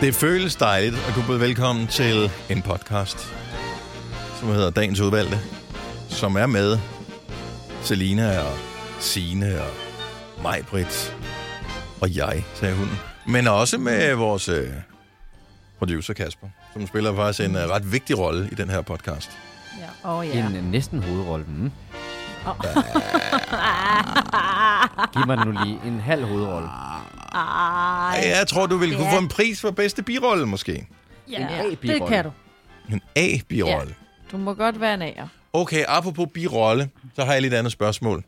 Det føles dejligt at kunne byde velkommen til en podcast, som hedder Dagens Udvalgte, som er med Selina og Sine og Majbrit og jeg, sagde hun. Men også med vores øh, producer Kasper, som spiller faktisk en øh, ret vigtig rolle i den her podcast. Ja. Oh, Ja. En øh, næsten hovedrolle. Mm. Oh. Giv mig nu lige en halv hovedrolle. Ej. Jeg tror, du vil kunne Ja. få en pris for bedste birolle, måske. Ja, En det A-birolle. kan du. En A-birolle. Du må godt være en A'er. Okay, apropos birolle, så har jeg lidt andet spørgsmål.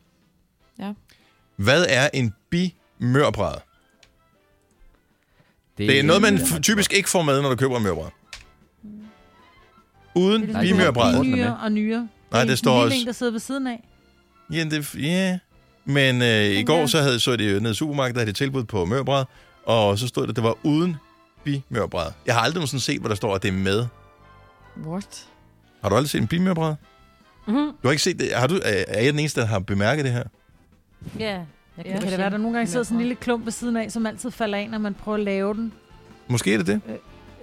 Ja. Hvad er en bimørbræd? Det er noget, man f- typisk ikke får med, når du køber en mørbræd. Uden ligesom bimørbræd. bimør- Nyere og nyere. Nej, det står også- lille en, der sidder ved siden af. Ja, det, ja. Men øh, i går så havde så det nede i supermarkedet, der havde de tilbud på mørbræd, og så stod det, at det var uden bimørbræd. Jeg har aldrig nogensinde set, hvor der står, at det er med. What? Har du aldrig set en bimørbræd? Mhm. Du har ikke set det? Har du, er jeg den eneste, der har bemærket det her? Ja. Jeg Ja, kan det være, der nogle gange sidder sådan en lille klump ved siden af, som altid falder af, når man prøver at lave den? Måske er det det.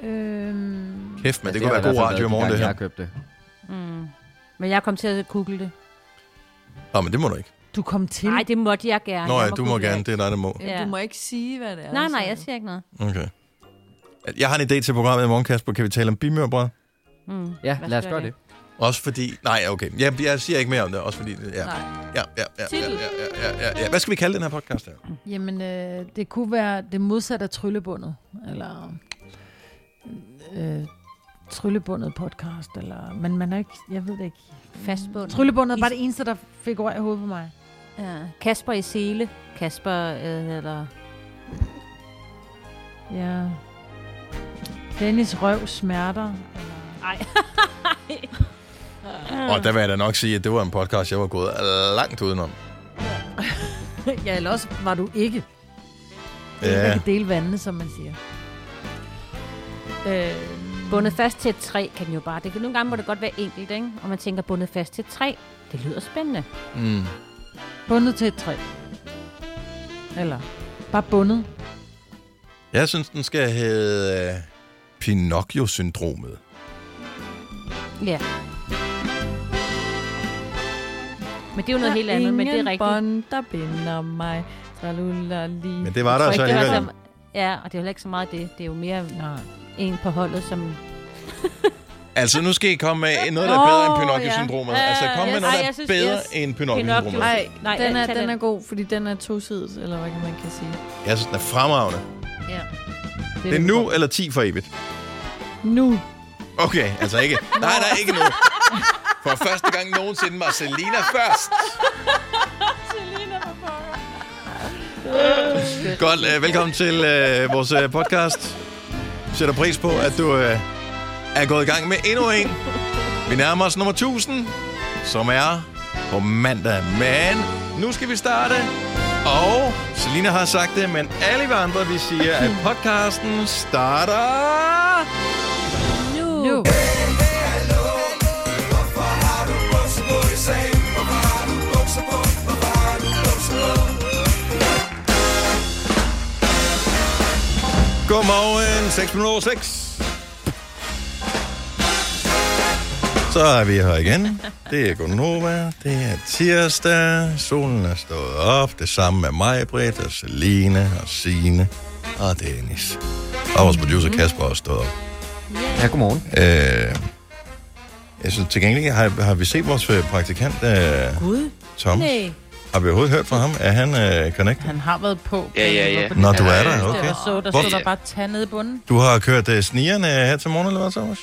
Øhm, Kæft, men det, Ja, kunne være god radio i morgen, de det her. Jeg har købt det. Mm. Men jeg kom til at google det. Nå, men det må du ikke. Du kom til? Nej, det måtte jeg gerne. Nå ja, du må gerne. Det er dig, der må. Ja. Du må ikke sige, hvad det er. Nej, nej, jeg siger ikke noget. Okay. Jeg har en idé til programmet i morgen, Kasper. Kan vi tale om bimørbrød? Mm, ja, lad os gøre det. det. Også fordi... Nej, okay. Jeg, jeg siger ikke mere om det. Også fordi... Ja. Nej. Ja, ja, ja, ja, ja, ja, ja, ja. Hvad skal vi kalde den her podcast her? Jamen, øh, det kunne være det modsatte af tryllebundet. Eller... Øh, tryllebundet podcast. Eller, men man er ikke... Jeg ved det ikke. Fastbundet. Tryllebundet var det eneste, der fik ord i hovedet på mig. Ja. Kasper i sele. Kasper, øh, eller... Ja. Dennis røv smerter. Nej. Og der vil jeg da nok sige, at det var en podcast, jeg var gået langt udenom. ja, eller også var du ikke. Ja. Jeg kan dele vandene, som man siger. Øh, Bundet fast til et træ kan jo bare... Det kan, nogle gange må det godt være enkelt, ikke? Og man tænker, bundet fast til et træ. Det lyder spændende. Mm. Bundet til et træ. Eller bare bundet. Jeg synes, den skal hedde uh, Pinocchio-syndromet. Ja. Men det er jo noget helt andet, men det er rigtigt. bånd, der binder mig. Tralulali. Men det var der så alligevel. så- Ja, og det er heller ikke så meget det. Det er jo mere Nej. en på holdet, som... Altså, nu skal I komme med noget, der er bedre end Pinocchio-syndromet. ja. Altså, kom med Yes. noget, der er synes, bedre yes. end Pinocchio. Pinocchio-syndromet. Nej, Nej, den, er, den er god, fordi den er tosidet, eller hvad man kan sige. Jeg synes, den er fremragende. Ja. Det er nu eller 10 for evigt? Nu. Okay, altså ikke. Nej, nej, ikke nu. For første gang nogensinde var Selina først. Godt, øh, velkommen til øh, vores øh, podcast. Sætter pris på, at du øh, er gået i gang med endnu en. Vi nærmer os nummer 1000, som er på mandag. Men nu skal vi starte. Og Selina har sagt det, men alle vi andre, vi siger, at podcasten starter... Nu. Nu. Godmorgen, 6 minutter over 6. Så er vi her igen. Det er Gunova. Det er tirsdag. Solen er stået op. Det samme med mig, Britt, og Celine, og Signe, og Dennis. Og vores producer Kasper er også stået op. Ja, godmorgen. Øh, jeg synes til gengæld, har, har vi set vores øh, praktikant, øh, Gud. Thomas? Nej. Har vi overhovedet hørt fra ham? Er han øh, connected? Han har været på. Ja, ja, ja. Nå, du er der, ja. okay. Jeg så, der Hvor- stod der bare tag nede i bunden. Du har kørt øh, snigerne her til morgen, eller hvad, Thomas?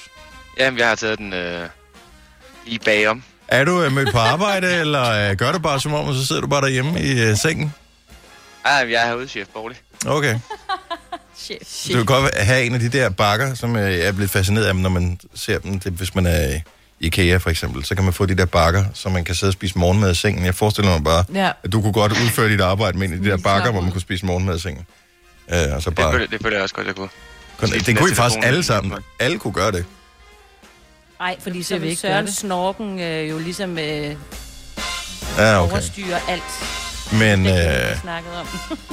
Jamen, jeg har taget den øh, lige bagom. Er du øh, mødt på arbejde, eller øh, gør du bare som om, og så sidder du bare derhjemme i øh, sengen? Ej, jeg er herude, chef Borgli. Okay. Shit. Du kan godt have en af de der bakker, som øh, jeg er blevet fascineret af, når man ser dem. Det, hvis man er i IKEA for eksempel, så kan man få de der bakker, så man kan sidde og spise morgenmad i sengen. Jeg forestiller mig bare, Ja. at du kunne godt udføre dit arbejde med en af de der bakker, hvor man kunne spise morgenmad i sengen. Øh, og så Det, bare, føler, det føler jeg også godt, jeg kunne. kun, det den kunne I faktisk alle sammen. Alle kunne gøre det. Nej, fordi så vil Søren det. Snorken øh, jo ligesom øh, Ja, okay. overstyre alt. Men Det øh, om.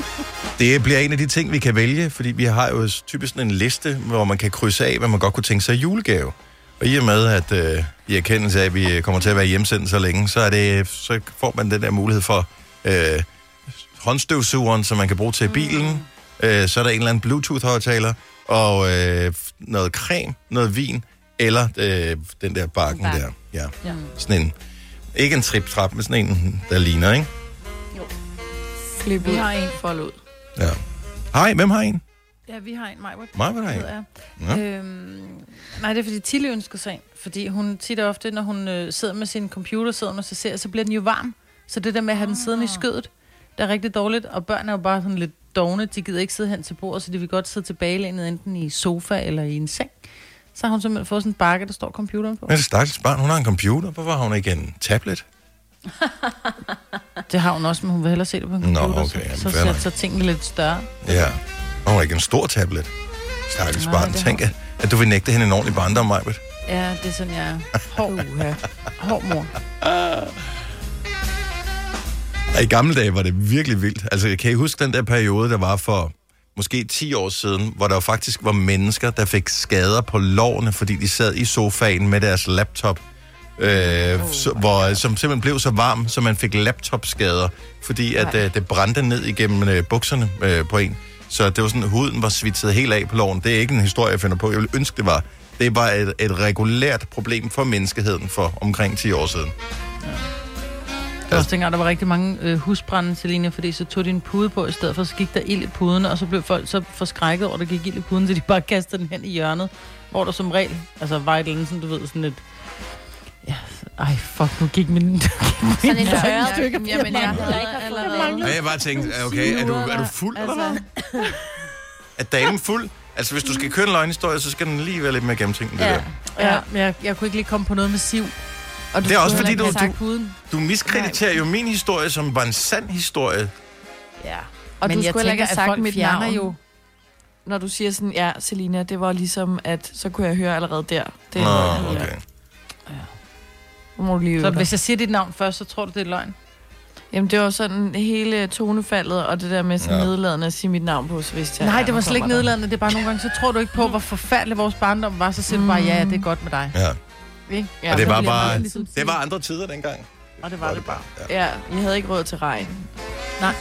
det bliver en af de ting, vi kan vælge, fordi vi har jo typisk sådan en liste, hvor man kan krydse af, hvad man godt kunne tænke sig i julegave. Og i og med, at øh, i erkendelse af, at vi kommer til at være hjemsendt så længe, så, er det, så får man den der mulighed for øh, håndstøvsugeren, som man kan bruge til bilen. Øh, så er der en eller anden Bluetooth-højtaler, og øh, noget creme, noget vin, eller øh, den der bakken Bakke. der. Ja. Ja. Sådan en, ikke en trip-trap, men sådan en, der ligner, ikke? Flip Vi ud. har en. Fold ud. Ja. Hej, hvem har en? Ja, vi har en, Majbert. Der hedder en? Ja. Øhm, nej, det er fordi Tilly ønsker sig en. Fordi hun tit og ofte, når hun øh, sidder med sin computer, sidder med sig ser, så bliver den jo varm. Så det der med at have den siddende i skødet, det er rigtig dårligt. Og børn er jo bare sådan lidt dogne. De gider ikke sidde hen til bordet, så de vil godt sidde tilbagelænet enten i sofa eller i en seng. Så har hun simpelthen fået sådan en bakke, der står computeren på. Men det stakkels barn, hun har en computer. Hvorfor har hun ikke en tablet? Det har hun også, men hun vil hellere se det på en Nå, computer. okay, jamen, så, så, så, så tingene lidt større. Ja. Og hun har ikke en stor tablet. Stakkels Nej, barn. Tænk, at, at du vil nægte hende en ordentlig barndom, Majbet. Ja, det er sådan, jeg er. Hård, hård mor. I gamle dage var det virkelig vildt. Altså, kan I huske den der periode, der var for måske 10 år siden, hvor der faktisk var mennesker, der fik skader på lårene, fordi de sad i sofaen med deres laptop, øh, så, hvor, som simpelthen blev så varm, så man fik laptopskader, fordi at, øh, det brændte ned igennem øh, bukserne øh, på en. Så det var sådan, huden var svitset helt af på låren. Det er ikke en historie, jeg finder på. Jeg ville ønske, det var. Det var et, et regulært problem for menneskeheden for omkring 10 år siden. Det var også dengang, der var rigtig mange øh, husbrænde, Selina, fordi så tog de en pude på i stedet for, så gik der ild i puden, og så blev folk så forskrækket over, at der gik ild i puden, så de bare kastede den hen i hjørnet, hvor der som regel, altså var et eller andet, sådan, du ved, sådan et... Ja, ej, fuck, nu gik min... Sådan en Ja. tørret Stykke Jamen, jeg papir. ikke haft allerede. Og jeg bare tænkte, okay, er du, er du fuld, eller hvad? Altså, Er damen fuld? Altså, hvis du skal køre en løgnhistorie, så skal den lige være lidt mere gennemtænkt, det Ja. der. Ja, men jeg, jeg kunne ikke lige komme på noget med siv. Og du Det er også fordi, du- du-. Du miskrediterer jo min historie, som var en sand historie. Ja. og Men du jeg skulle heller ikke have sagt mit navn. jo... Når du siger sådan, ja, Selina, det var ligesom, at så kunne jeg høre allerede der. Det er Nå, løgn, ja. okay. Nu må du lige Så dig. hvis jeg siger dit navn først, så tror du, det er løgn? Jamen, det var sådan hele tonefaldet, og det der med sådan Ja. nedladende at sige mit navn på, så vidste jeg... Nej, det var slet ikke der. nedladende. Det er bare nogle gange, så tror du ikke på, hvor forfærdelig vores barndom var. Så siger du bare, ja, ja, det er godt med dig. Ja. Ja, Og det var bare... ligesom Det var andre tider dengang. Og det var det bare. Ja. Ja, jeg havde ikke råd til regn.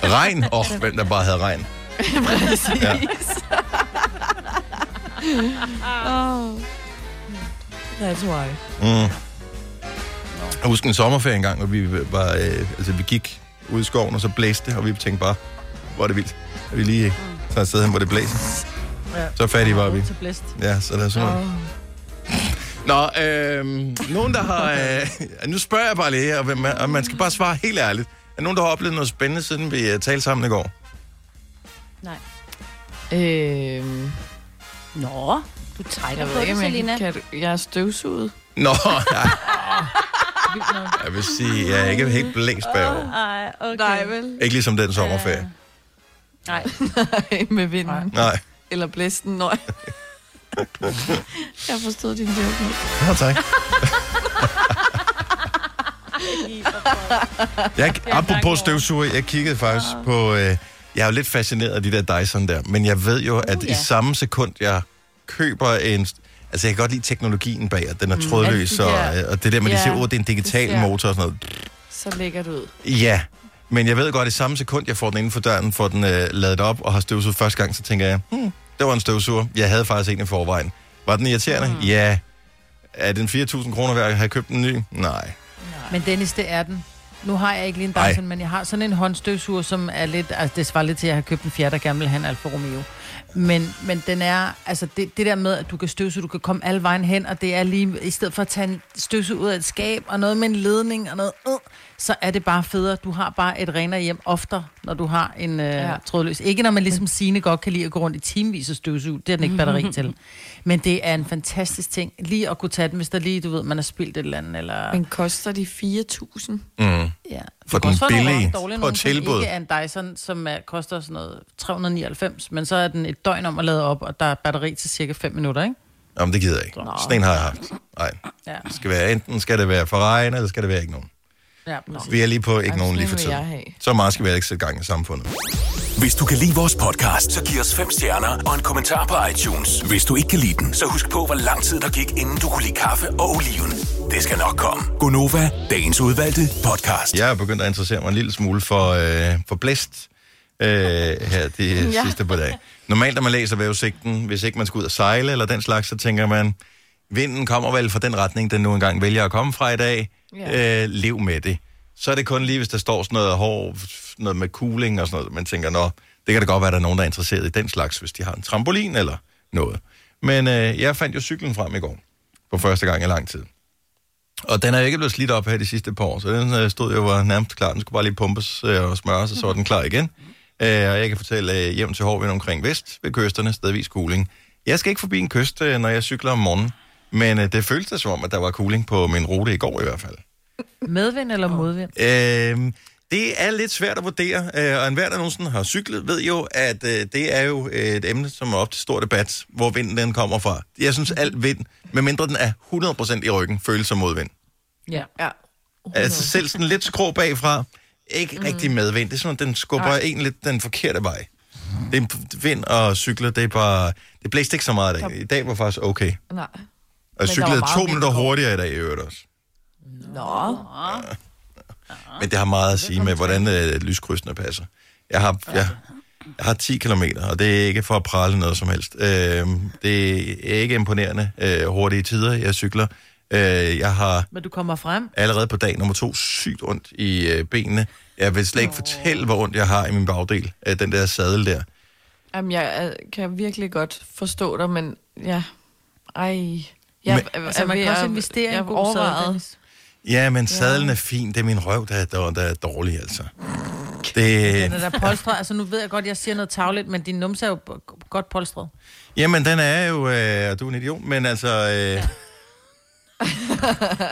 Regn. Åh, oh, hvem der bare havde regn. Præcis. Ja. oh. That's why. Mm. Jeg husker en sommerferie engang, hvor vi var, øh, altså vi gik ud i skoven, og så blæste det, og vi tænkte bare, hvor er det vildt. At vi lige tager et sted hen, hvor det blæser. Ja. Så fattige var vi. Ja, så der er sådan. Oh. Nå, øh, nogen der har... Øh, nu spørger jeg bare lige, og, er- og man skal bare svare helt ærligt. Er nogen, der har oplevet noget spændende, siden vi uh, talte sammen i går? Øhm, Nå, du trækker jeg på det, Selina. kan, kan, jeg er støvsuget. Nå, nej. Jeg vil sige, jeg er ikke helt blæst bagover. Ej, okay. Nej, vel? Ikke ligesom den sommerferie. Nej. med vinden. Nej. Eller blæsten, nøj. jeg har forstået din joke nu. Nå, tak. Jeg, apropos støvsuger, jeg kiggede faktisk på... Øh, jeg er jo lidt fascineret af de der Dyson der, men jeg ved jo, at i ja. samme sekund, jeg køber en... Altså, jeg kan godt lide teknologien bag, at den er Mm, trådløs, de og, og det der med, at de Ja, siger, at det er en digital det motor og sådan noget. Så lægger du ud. Ja, men jeg ved godt, at i samme sekund, jeg får den inden for døren, får den øh, ladet op og har støvsuget første gang, så tænker jeg, hmm, det var en støvsuger. Jeg havde faktisk en i forvejen. Var den irriterende? Mm. Ja. Er den 4.000 kroner værd at have købt en ny? Nej. Men Dennis, det er den. Nu har jeg ikke lige en. Dyson, men jeg har sådan en håndstøvsuger, som er lidt... Altså, det svarer lidt til, at jeg har købt en fjerde, der gerne vil have en Alfa Romeo. Men, men den er... Altså, det, det der med, at du kan støvsuge, du kan komme alle vejen hen, og det er lige... I stedet for at tage en støvsug ud af et skab, og noget med en ledning, og noget... Øh, så er det bare federe. Du har bare et renere hjem oftere, når du har en øh, ja. Trådløs. Ikke når man ligesom Signe godt kan lide at gå rundt i timevis og støvsuge. Det er den ikke batteri til. Men det er en fantastisk ting. Lige at kunne tage den, hvis der lige, du ved, man har spildt et eller andet, eller... Men koster de 4.000? Mm. Ja. For den billige dårlige på tilbud. ikke er en Dyson, som er, koster sådan noget 399, men så er den et døgn om at lade op, og der er batteri til cirka 5 minutter, ikke? Jamen, det gider jeg ikke. Nå. Sådan en har jeg haft. Nej. Ja. Det skal være, enten skal det være for regn, eller skal det være ikke nogen. Ja, præcis. Vi er lige på ikke nogen lige for tiden. Så meget skal vi ikke sætte gang i samfundet. Hvis du kan lide vores podcast, så giv os fem stjerner og en kommentar på iTunes. Hvis du ikke kan lide den, så husk på, hvor lang tid der gik, inden du kunne lide kaffe og oliven. Det skal nok komme. Gonova, dagens udvalgte podcast. Jeg er begyndt at interessere mig en lille smule for, øh, for blæst øh, her de ja. Ja. sidste par dage. Normalt, når man læser vejrudsigten, hvis ikke man skal ud og sejle eller den slags, så tænker man, vinden kommer vel fra den retning, den nu engang vælger at komme fra i dag. Ja. Øh, lev med det. Så er det kun lige, hvis der står sådan noget hård, noget med cooling og sådan noget, man tænker, nå, det kan da godt være, at der er nogen, der er interesseret i den slags, hvis de har en trampolin eller noget. Men øh, jeg fandt jo cyklen frem i går, for første gang i lang tid. Og den er jo ikke blevet slidt op her de sidste par år, så den øh, stod jo var nærmest klar. Den skulle bare lige pumpes øh, og smøres, og så var den klar igen. Øh, og jeg kan fortælle øh, hjem til Hårvind omkring vest ved kysterne, stedvis cooling. Jeg skal ikke forbi en kyst, øh, når jeg cykler om morgenen, men øh, det føltes da som om, at der var cooling på min rute i går i hvert fald. Medvind eller modvind? Øh, det er lidt svært at vurdere, øh, og enhver, der nogensinde har cyklet, ved jo, at øh, det er jo et emne, som er op til stor debat, hvor vinden den kommer fra. Jeg synes, alt vind, medmindre den er 100% i ryggen, føles som modvind. Ja. Ja. Altså selv sådan lidt skrå bagfra, ikke mm. rigtig medvind. Det er sådan, at den skubber Nej. en lidt den forkerte vej. Det er vind og cykler, det er bare... Det blæste ikke så meget i dag. I dag var faktisk okay. Nej. Og jeg cyklede to minutter hurtigere i dag i øvrigt også. Nå. Men det har meget at sige med, hvordan øh, lyskrydsene passer. Jeg har, jeg, jeg har 10 km, og det er ikke for at prale noget som helst. Øh, det er ikke imponerende øh, hurtige tider, jeg cykler. Øh, jeg har Men du kommer frem. allerede på dag nummer to sygt ondt i øh, benene. Jeg vil slet ikke fortælle, hvor ondt jeg har i min bagdel af den der sadel der. Jamen, jeg øh, kan virkelig godt forstå dig, men ja. Ej. Jeg, Men- Altså, man kan også investere i en god. Ja, men sadlen er fin. Det er min røv, der, der, der er dårlig, altså. Det, Den er der polstret. Altså, nu ved jeg godt, jeg siger noget tavligt, men din numse er jo godt polstret. jamen, den er jo... Øh, du er en idiot, men altså... Øh,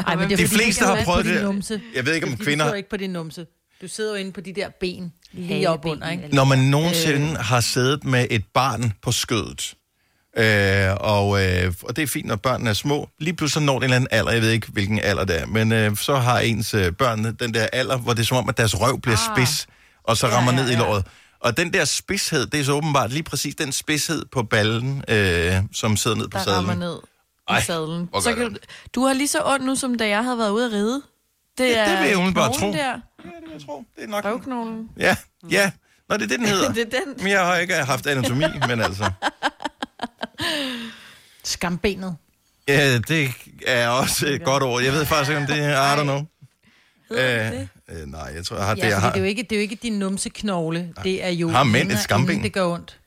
Ej, men det De er, fordi, fleste har prøvet det. Numse. Jeg ved ikke, om Det er, kvinder- Du sidder ikke på din numse. Du sidder jo inde på de der ben. Lige op under, ikke? Når man nogensinde øh. har siddet med et barn på skødet, øh, og, øh, og det er fint, når børnene er små, lige pludselig når det en eller anden alder, jeg ved ikke, hvilken alder det er, men øh, så har ens øh, børn den der alder, hvor det er som om, at deres røv bliver ah. spids, og så rammer ja, ja, ned i låret. Og den der spidshed, det er så åbenbart lige præcis den spidshed på ballen, øh, som sidder ned på der rammer sadlen. ned i Ej, sadlen. hvor Så kan det du, du har lige så ondt nu, som da jeg havde været ude at ride. Det Ja, er det vil jeg umiddelbart tro. Der. Ja, det vil jeg tro. Det er nok... Røvknoglen. Ja, ja. Nå, det er det, den hedder. Det er den. Men jeg har ikke haft anatomi, men altså... Skambenet. Ja, det er også et godt ord. Jeg ved faktisk ikke, om det er... I don't know. Hedder Øh, det? øh, nej, jeg tror, jeg har Ja, det, jeg har. det er jo ikke, det er jo ikke din numseknogle. Det er jo Har mænd et skamben? inden det gør ondt.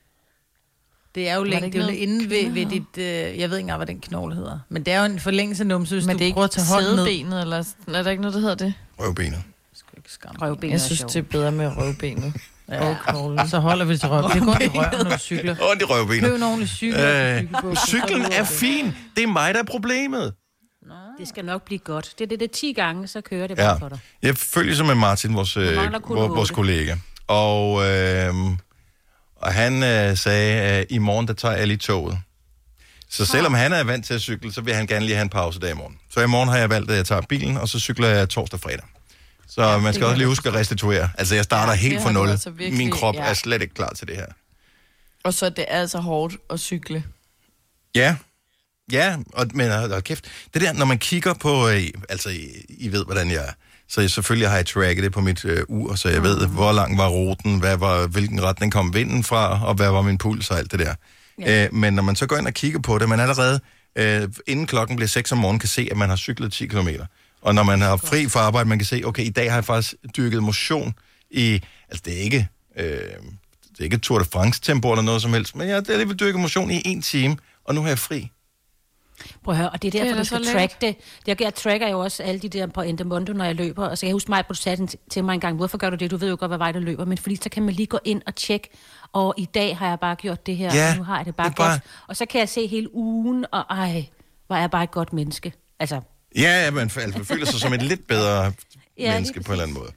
Det er jo længe, ikke det er jo noget, inde ved, ved dit, øh, jeg ved ikke engang, hvad den knogle hedder. Men det er jo en forlængelse af numse, hvis Men du det er prøver at tage hånden ned. sædebenet, eller er der ikke noget, der hedder det? Røvbenet. Røvben Jeg synes, det er bedre med røvbenet. Ja. Så holder vi til røv. Det går i røven, når du cykler. Ondt i røvbenet. Køb en ordentlig cykel. Øh, cyklen er fin. Det er mig, der er problemet. Det skal nok blive godt. Det er det, det er 10 gange, så kører det bare Ja. for dig. Jeg følger så med Martin, vores, øh, kun vores, kollega. Og, øh, og han øh, sagde, at i morgen, der tager jeg lige toget. Så selvom han er vant til at cykle, så vil han gerne lige have en pause der i morgen. Så i morgen har jeg valgt, at jeg tager bilen, og så cykler jeg torsdag og fredag. Så ja, man skal også lige huske at restituere. Altså, jeg starter Ja, helt fra nul. altså virkelig- Min krop ja. er slet ikke klar til det her. Og så det er altså hårdt at cykle. Ja, ja, og, men hold kæft, det der, når man kigger på, øh, altså, I, I ved, hvordan jeg er, så jeg, selvfølgelig har jeg tracket det på mit øh, ur, så jeg ved, hvor lang var ruten, hvad var, hvilken retning kom vinden fra, og hvad var min puls og alt det der. Ja. Øh, men når man så går ind og kigger på det, man allerede, øh, inden klokken bliver 6 om morgenen, kan se, at man har cyklet 10 km. Og når man har fri fra arbejde, man kan se, okay, i dag har jeg faktisk dyrket motion i, altså det er ikke, øh, det er ikke Tour de France-tempo eller noget som helst, men jeg har alligevel dyrket motion i en time, og nu har jeg fri. Prøv at høre, og det er Det er derfor, du skal track det. Jeg, jeg tracker jo også alle de der på Endemondo, når jeg løber. Og så kan jeg huske mig, at du sagde til- mig en gang, hvorfor gør du det? Du ved jo godt, hvad vej du løber. Men fordi så kan man lige gå ind og tjekke, og i dag har jeg bare gjort det her, Ja, og nu har jeg det bare, det bare- godt. Og så kan jeg se hele ugen, og ej, hvor er jeg bare et godt menneske. Altså, Ja, man altså, man føler sig som et lidt bedre Ja, menneske på en eller anden måde.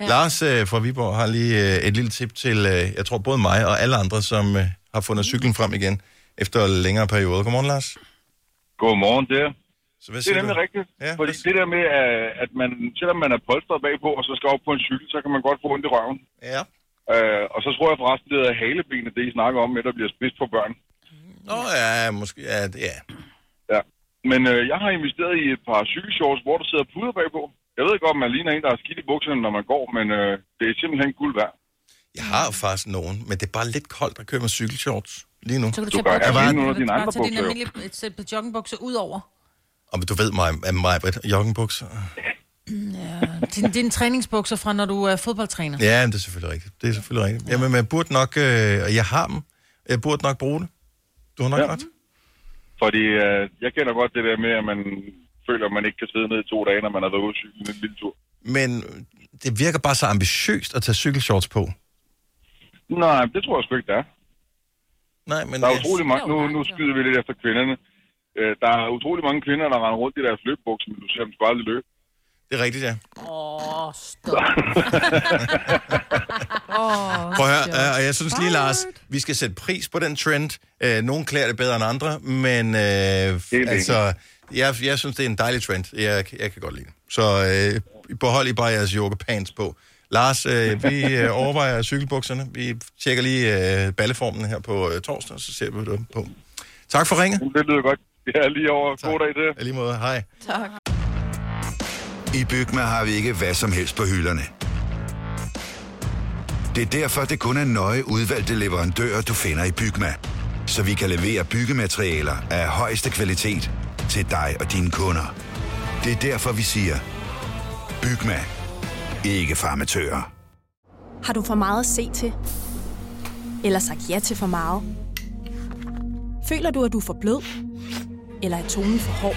Ja. Lars øh, fra Viborg har lige øh, et lille tip til, øh, jeg tror både mig og alle andre, som øh, har fundet cyklen frem igen efter længere perioder. Godmorgen, Lars. Godmorgen der. Så hvad Det er nemlig du? rigtigt. Ja, Fordi hvad- det der med, at- at man, selvom man er polstret bagpå, og så skal op på en cykel, så kan man godt få ondt i røven. Ja. Øh, og så tror jeg forresten, det er halebenet, det I snakker om, med der bliver spidst på børn. Nå ja, måske. Ja, det- ja. Ja. Men øh, jeg har investeret i et par cykelshorts, hvor der sidder puder bagpå. Jeg ved godt, man ligner en, der har skidt i bukserne, når man går, men øh, det er simpelthen guld værd. Jeg har faktisk nogen, men det er bare lidt koldt at køre med cykelshorts lige nu. Så kan du Du tage gør bukser. gerne var- lige nogle af Du dine andre bare tage dine bukser. jo. almindelige et sæt på joggingbukser ud over. Og men du ved mig, at mig, Britt, joggingbukser. Dine, dine træningsbukser fra, når du er fodboldtræner. Ja, men det er selvfølgelig rigtigt. Det er selvfølgelig rigtigt. Jamen, men jeg burde nok, øh, jeg har dem, jeg burde nok bruge det. Du har nok Ja. ret. Fordi øh, jeg kender godt det der med, at man føler, at man ikke kan sidde ned i to dage, når man har været ude at cykle en lille tur. Men det virker bare så ambitiøst at tage cykelshorts på. Nej, det tror jeg sgu ikke, det er. Nej, men... Der er jeg- utrolig mange, nu, nu skyder vi lidt efter kvinderne. Øh, der er utrolig mange kvinder, der render rundt i deres løbbukser, men du ser dem sgu aldrig løbe. Det er rigtigt, ja. Åh, stop. Åh, Prøv at høre, øh, og jeg synes lige, Lars, vi skal sætte pris på den trend. Øh, Nogle klæder det bedre end andre, men øh, altså, jeg, jeg synes, det er en dejlig trend. Jeg, jeg kan godt lide det. Så øh, behold I bare jeres yoga pants på. Lars, øh, vi øh, overvejer cykelbukserne. Vi tjekker lige øh, balleformen her på øh, torsdag, så ser vi det på. Tak for ringet. Det lyder godt. Ja, lige over. God dag til. I lige måde. Hej. tak. I Bygma har vi ikke hvad som helst på hylderne. Det er derfor, det kun er nøje udvalgte leverandører, du finder i Bygma. Så vi kan levere byggematerialer af højeste kvalitet til dig og dine kunder. Det er derfor, vi siger, Bygma. Ikke farmatører. Har du for meget at se til? Eller sagt ja til for meget? Føler du, at du er for blød? Eller er tonen for hård?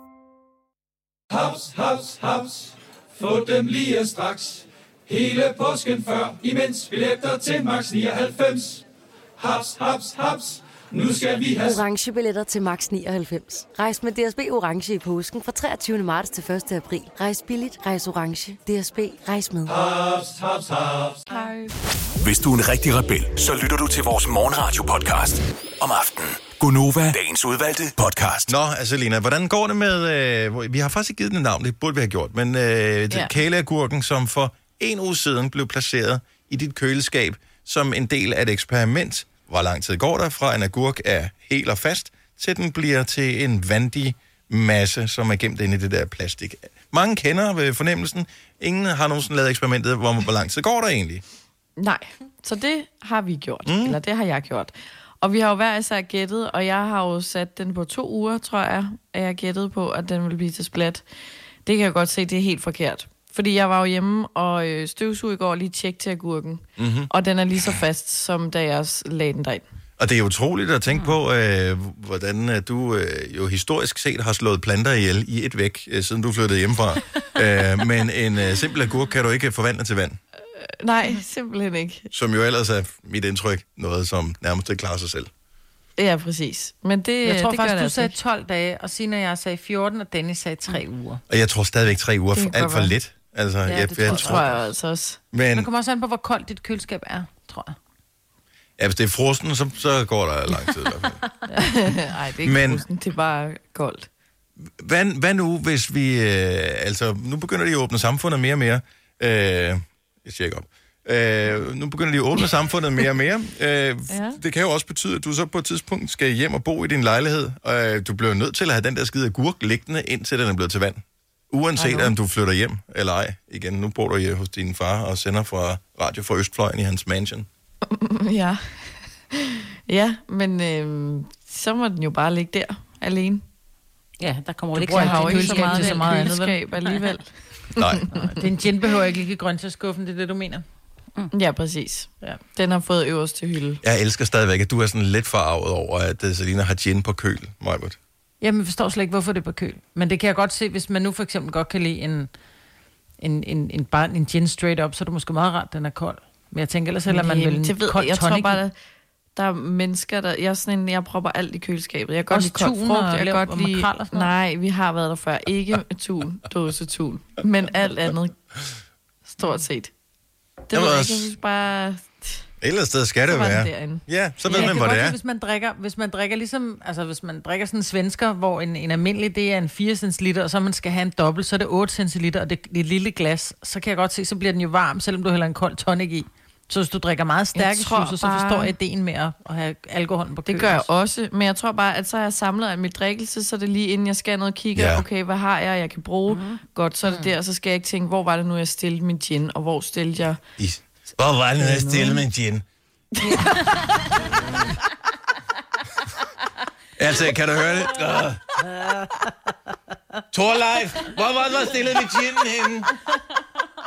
Haps, haps, haps. Få dem lige straks. Hele påsken før, imens billetter til max 99. Haps, haps, haps. Nu skal vi have... Orange billetter til max 99. Rejs med DSB Orange i påsken fra 23. marts til 1. april. Rejs billigt, rejs orange. DSB, rejs med. Haps, haps, haps. Hvis du er en rigtig rebel, så lytter du til vores morgenradio-podcast om aftenen. Gunova, dagens udvalgte podcast. Nå, altså Lena, hvordan går det med... Øh, vi har faktisk ikke givet den et navn, det burde vi have gjort, men øh, ja. Ja. kæleagurken, som for en uge siden blev placeret i dit køleskab som en del af et eksperiment. Hvor lang tid går der fra en agurk er helt og fast, til den bliver til en vandig masse, som er gemt inde i det der plastik. Mange kender ved fornemmelsen. Ingen har nogensinde lavet eksperimentet, hvor, hvor lang tid går der egentlig? Nej, så det har vi gjort, mm. eller det har jeg gjort. Og vi har jo hver især gættet, og jeg har jo sat den på to uger, tror jeg, at jeg gættede på, at den ville blive til splat. Det kan jeg godt se, det er helt forkert. Fordi jeg var jo hjemme og øh, støvsug i går lige tjekke til agurken. Mm-hmm. Og den er lige så fast, som da jeg s- lagde den derind. Og det er utroligt at tænke på, øh, hvordan øh, du øh, jo historisk set har slået planter ihjel i et væk, øh, siden du flyttede hjemmefra. øh, men en øh, simpel agurk kan du ikke forvandle til vand, Nej, simpelthen ikke. som jo ellers er mit indtryk noget, som nærmest ikke klarer sig selv. Ja, præcis. Men det, Jeg tror det faktisk, du altså sagde ikke. 12 dage, og Signe og jeg sagde 14, og Dennis sagde 3 uger. Og jeg tror stadigvæk tre uger Det for, alt for lidt. Altså, Ja, jeg, det jeg, tror Det tror jeg altså også. Men Det kommer også an på, hvor koldt dit køleskab er, tror jeg. ja, hvis det er frosten, så, så går der lang tid. i hvert fald. Nej, det er ikke Men- Men... det er bare koldt. Hvad, hvad nu, hvis vi... Øh, altså, nu begynder de at åbne samfundet mere og mere. Øh, jeg siger ikke op. Øh, nu begynder de at åbne samfundet mere og mere. Øh, ja. Det kan jo også betyde, at du så på et tidspunkt skal hjem og bo i din lejlighed. Og øh, du bliver nødt til at have den der skide agurk liggende, indtil den er blevet til vand. Uanset Hallo. om du flytter hjem eller ej. Igen, nu bor du hjemme hos din far og sender fra radio fra Østfløjen i hans mansion. Ja. Ja, men øh, så må den jo bare ligge der alene. Ja, der kommer Du ikke så ikke så køleskab meget så meget andet? Køleskab alligevel. Nej. Din gin behøver ikke ligge i grøntsagsskuffen, det er det, du mener? Ja, præcis. Ja. Den har fået øverste hylde. Jeg elsker stadigvæk, at du er sådan lidt forarvet over, at uh, Selina har gin på køl, Majbert. Jamen, jeg forstår slet ikke, hvorfor det er på køl. Men det kan jeg godt se, hvis man nu for eksempel godt kan lide en, en, en, en, bare en gin straight up, så er det måske meget rart, den er kold. Men jeg tænker ellers heller, man vil en kold jeg tror tonic. bare, der, er mennesker, der... Jeg er sådan en, jeg propper alt i køleskabet. Jeg kan godt Også lide kold tun frugt. og Jeg kan godt lide... Nej, vi har været der før. Ikke tun, dåse tun. Men alt andet. Stort set. Det Jamen ved jeg også- ikke. Jeg synes bare... Et eller andet sted skal det være. derinde. Ja, så ved jeg man, hvor det lide, er. Hvis man drikker, hvis man drikker ligesom, altså hvis man drikker sådan en svensker, hvor en, en almindelig, det er en 4 centiliter, og så man skal have en dobbelt, så er det 8 centiliter, og det, det et lille glas, så kan jeg godt se, så bliver den jo varm, selvom du hælder en kold tonic i. Så hvis du drikker meget stærke tror juicer, så bare- forstår jeg ideen med at, at have alkoholen på køl. Det gør jeg også, men jeg tror bare, at så har jeg samlet af mit drikkelse, så er det lige inden jeg skal ned og kigge, Ja. ja. okay, hvad har jeg, jeg kan bruge? Mm-hmm. Godt, så er det der, så skal jeg ikke tænke, hvor var det nu, jeg stillede min gin, og hvor stillede jeg... I, hvor var det, når jeg stille med en gin? altså, kan du høre det? Uh. Torleif, hvor var det, hvor stillede vi ginen henne?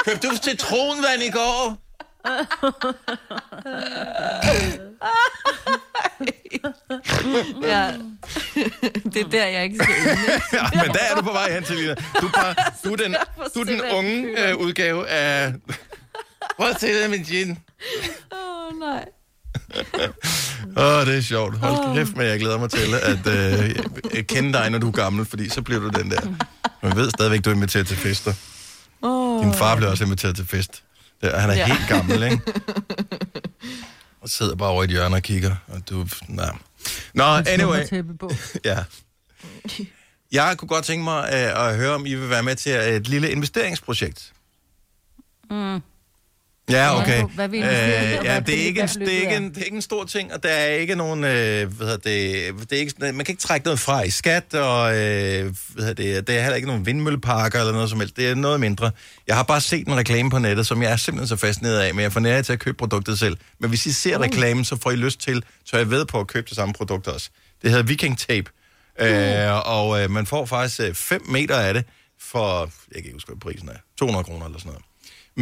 Købte du citronvand i går? Ja. det er der, jeg ikke skal ja, men der er du på vej hen til, Lina. Du bare, du er den, du er den unge øh, udgave af... Hvor stillede min gin? Åh, oh, nej. Åh, oh, det er sjovt. Hold kæft med, jeg glæder mig til at øh, kende dig, når du er gammel, fordi så bliver du den der. Jeg ved stadigvæk, du er inviteret til fester. Oh. Din far blev også inviteret til fest. Der, han er ja. Helt gammel, ikke? Og sidder bare over i et hjørne og kigger. Og du, nej. Nå, anyway. Ja. Jeg kunne godt tænke mig uh, at høre, om I vil være med til et lille investeringsprojekt. Mm. Ja, okay. Hvad- hvad vi Øh, ja, det er, ikke en, det, er ikke en, det er ikke en stor ting, og der er ikke nogen, øh, hvad hedder det, det er ikke, man kan ikke trække noget fra i skat, og øh, hvad hedder det, der er heller ikke nogen vindmølleparker eller noget som helst. Det er noget mindre. Jeg har bare set en reklame på nettet, som jeg er simpelthen så fascineret af, men jeg får nær til at købe produktet selv. Men hvis I ser reklamen, så får I lyst til, så jeg ved på at købe det samme produkt også. Det hedder Viking Tape, øh, og øh, man får faktisk 5 meter af det for, jeg kan ikke huske, hvad prisen er, 200 kroner eller sådan noget.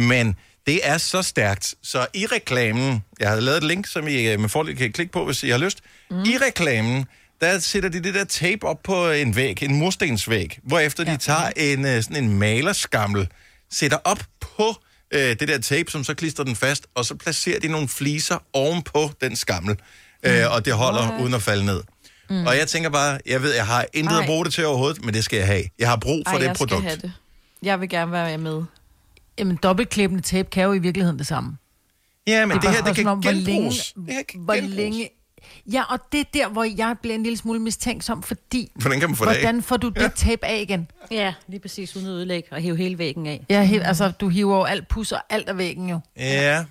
Men det er så stærkt, så i reklamen, jeg har lavet et link, som I øh, med fordel kan klikke på, hvis I har lyst. Mm. I reklamen, der sætter de det der tape op på en væg, en murstensvæg, hvorefter ja. de tager en, øh, sådan en malerskammel, sætter op på øh, det der tape, som så klister den fast, og så placerer de nogle fliser ovenpå den skammel, øh, og det holder What? uden at falde ned. Mm. Og jeg tænker bare, jeg ved, jeg har intet Ej. at bruge det til overhovedet, men det skal jeg have. Jeg har brug for Ej, det jeg produkt. skal have det. Jeg vil gerne være med. Jamen, dobbeltklæbende tape kan jo i virkeligheden det samme. Ja, men det, det her, det kan om, hvor længe- genbruges. Det her kan Hvor genbruges. længe... Ja, og det er der, hvor jeg bliver en lille smule mistænksom, fordi... Hvordan kan man få det? Hvordan får du det Ja. tape af igen? Ja, lige præcis uden at ødelægge og hive hele væggen af. Ja, helt, altså, du hiver jo alt pus og alt af væggen jo. Ja.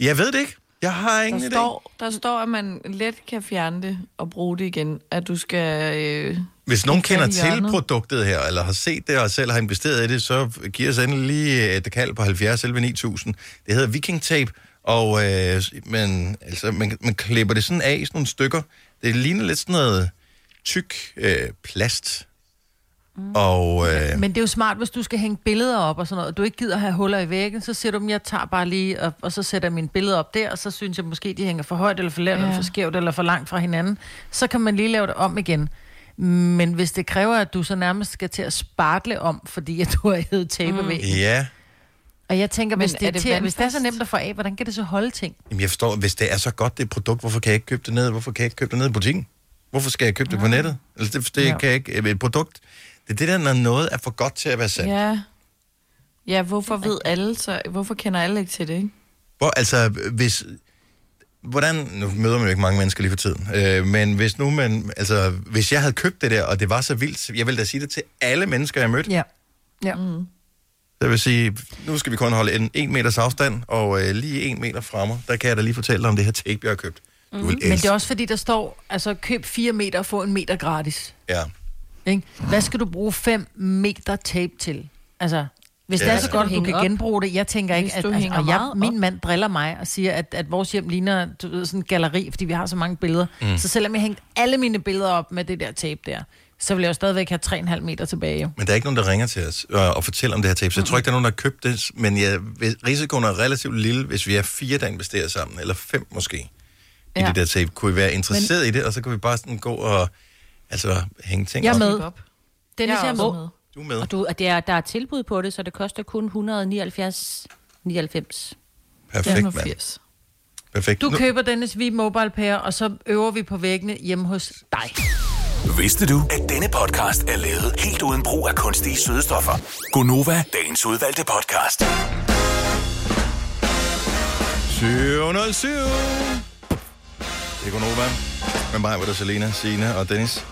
Jeg ved det ikke. Jeg har ingen Der idé. står, der står, at man let kan fjerne det og bruge det igen. At du skal... Øh, Hvis nogen kender til produktet her, eller har set det og selv har investeret i det, så giver os endelig lige et kald på 70 11 9000. Det hedder Viking Tape, og øh, men, altså, man, man klipper det sådan af i sådan nogle stykker. Det ligner lidt sådan noget tyk øh, plast. Mm. Og øh, Men det er jo smart, hvis du skal hænge billeder op og sådan noget, og du ikke gider have huller i væggen, så siger du dem, jeg tager bare lige, og, og så sætter jeg mine billeder op der, og så synes jeg måske, de hænger for højt, eller for lavt, ja. Ja. eller for skævt, eller for langt fra hinanden. Så kan man lige lave det om igen. Men hvis det kræver, at du så nærmest skal til at spartle om, fordi at du har hævet tape mm. væggen. ja, Og jeg tænker, Men hvis det, er det til, hvis det er så nemt at få af, hvordan kan det så holde ting? Jamen, jeg forstår, hvis det er så godt det produkt, hvorfor kan jeg ikke købe det ned? Hvorfor kan jeg ikke købe det ned i butikken? Hvorfor skal jeg købe det på nettet? Altså, det, det Ja. kan jeg ikke. Et produkt, det er det der, når noget er for godt til at være sandt. ja. Ja, hvorfor ved alle så... Hvorfor kender alle ikke til det, ikke? Hvor, altså, hvis... Hvordan... Nu møder man jo ikke mange mennesker lige for tiden. Øh, men hvis nu man... Altså, hvis jeg havde købt det der, og det var så vildt, jeg ville da sige det til alle mennesker, jeg mødte. Ja. Ja. Mm. Det vil sige, nu skal vi kun holde en, en meters afstand, og øh, lige en meter fra mig, der kan jeg da lige fortælle dig om det her tape, jeg har købt. Du vil Men det elske. er også fordi, der står, altså køb 4 meter og få en meter gratis. Ja. Ikke? Hvad skal du bruge 5 meter tape til? Altså, hvis Ja. det er så godt, du at du kan op? genbruge det. Jeg tænker ikke, Hvis at du altså, og jeg, min mand driller mig og siger, at, at vores hjem ligner du ved, sådan en galleri, fordi vi har så mange billeder. Mm. Så selvom jeg hængte alle mine billeder op med det der tape der, så vil jeg jo stadigvæk have 3,5 meter tilbage. Jo. Men der er ikke nogen, der ringer til os og, og fortæller om det her tape, så jeg tror ikke, der er nogen, der har købt det, men hvis- risikoen er relativt lille, hvis vi er fire, der investerer sammen, eller fem måske, i Ja. det der tape. Kunne vi være interesseret men... i det, og så kunne vi bare sådan gå og Altså, hænge ting Jeg er op. med. Dennis, Jeg er er med. med. Du er med. Og du, og det er, der er tilbud på det, så det koster kun 179 99. Perfekt, mand. 85. Perfekt. Du Nu- køber Dennis Vi Mobile Pair, og så øver vi på væggene hjemme hos dig. Vidste du, at denne podcast er lavet helt uden brug af kunstige sødestoffer? Gonova, dagens udvalgte podcast. 707. Det er Gunova. Med mig var der Selena, Sina og Dennis.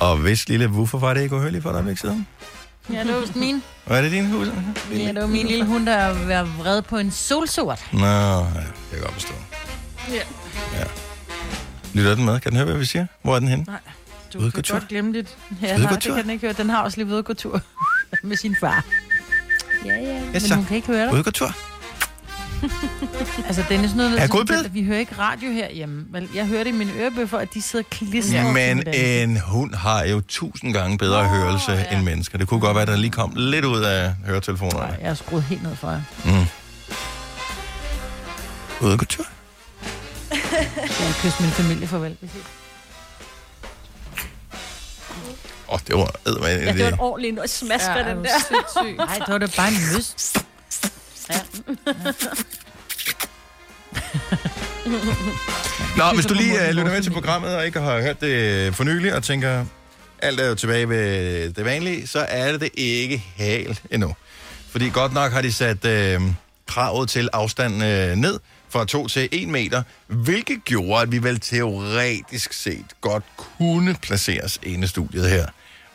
Og hvis lille woofer var det ikke uhørligt for et øjeblik siden? Ja, det var vist min. Er det din hus? Ja, det var min lille hund, der var vred på en solsort. Nå, ja, det kan jeg godt forstå. Ja. Lytter den med? Kan den høre, hvad vi siger? Hvor er den henne? Nej. Du Ude kan tur? godt glemme det. Ja, nej, det tur? kan den ikke høre. Den har også lige gå tur med sin far. Ja, ja. Men hun kan ikke høre dig. Ude tur? Altså, Dennis, noget Er god at vi hører ikke radio herhjemme. Vel, jeg hørte i mine ørebøffer, at de sidder klistret. Ja, men en hund har jo tusind gange bedre oh, hørelse ja. end mennesker. Det kunne godt være, at der lige kom lidt ud af høretelefonerne. Jeg har skruet helt ned for jer. Mm. Ude at gå tur? Jeg har kysset min familie farvel. Åh, oh, det var eddermame. Ja, det var en ordentlig noget smasker, Ja, er den der. Nej, det var da bare en møs. Ja. Nå, hvis du lige uh, lytter med til programmet og ikke har hørt det for nylig og tænker, alt er jo tilbage ved det vanlige, så er det det ikke helt endnu. Fordi godt nok har de sat øh, kravet til afstanden øh, ned fra 2 til 1 meter, hvilket gjorde, at vi vel teoretisk set godt kunne placeres inde i studiet her.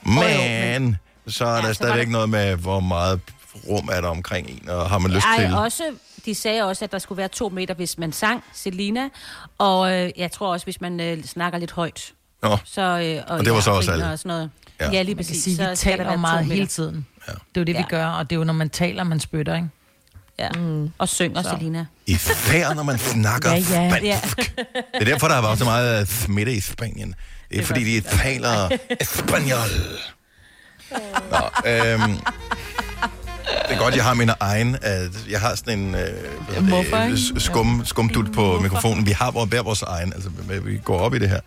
Men så er der så var stadigvæk der- noget med, hvor meget rum er der omkring en, og har man lyst Ej, til... også, de sagde også, at der skulle være to meter, hvis man sang, Selina. Og øh, jeg tror også, hvis man øh, snakker lidt højt. Nå, Så, øh, og, Og det var så ja, også alle. Og sådan noget. Ja. Ja, ja lige Man kan præcis. sige, så vi der taler jo to meget meter. hele tiden. Ja. Det er jo det, vi Ja. gør, og det er jo, når man taler, man spytter, ikke? Ja. Mm. Og synger, Så. Selina. I færd, når man snakker Ja, ja. spansk. Det er derfor, der har været så meget smitte i Spanien. Det er, fordi, de taler espanol. Nå, øhm, det er godt, jeg har min egen... Jeg har sådan en det, ikke? s- skum, skumdut på mikrofonen. Vi har vores, vores egen, altså vi går op i det her.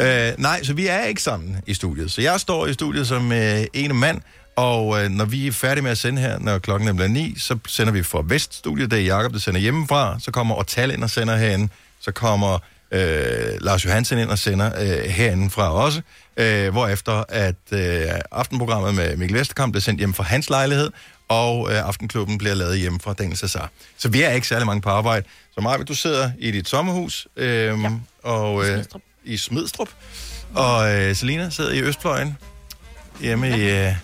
Øh, nej, så vi er ikke sammen i studiet. Så jeg står i studiet som øh, ene mand, og øh, når vi er færdige med at sende her, når klokken er blevet ni, så sender vi fra Veststudiet, det er Jacob, der sender hjemmefra, så kommer Ortal ind og sender herinde, så kommer øh, Lars Johansen ind og sender øh, herinde fra også, øh, hvorefter at øh, aftenprogrammet med Mikkel Vesterkamp bliver sendt hjem fra hans lejlighed, og øh, Aftenklubben bliver lavet hjemme fra Daniel Cesar. Så vi er ikke særlig mange på arbejde. Så Marvind, du sidder i dit sommerhus, øh, ja. og, øh, i Smidstrup, og øh, Selina sidder i Østfløjen, hjemme ja. i øh,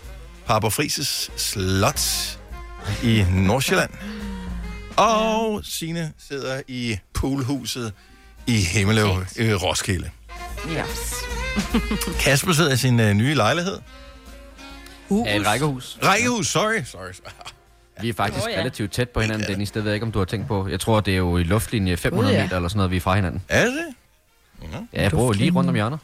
Harper Frises Slot i Nordsjælland. Og Sine sidder i poolhuset i Himmeløv i Roskilde. Yes. Kasper sidder i sin øh, nye lejlighed. Ja, et rækkehus. Rækkehus, sorry. sorry. Vi er faktisk oh, ja. ja. relativt tæt på hinanden, Dennis. Det ved jeg ikke, om du har tænkt på. Jeg tror, det er jo i luftlinje 500 Gud, ja. meter eller sådan noget, vi er fra hinanden. Er det det? Ja, jeg bor lige rundt om hjørnet.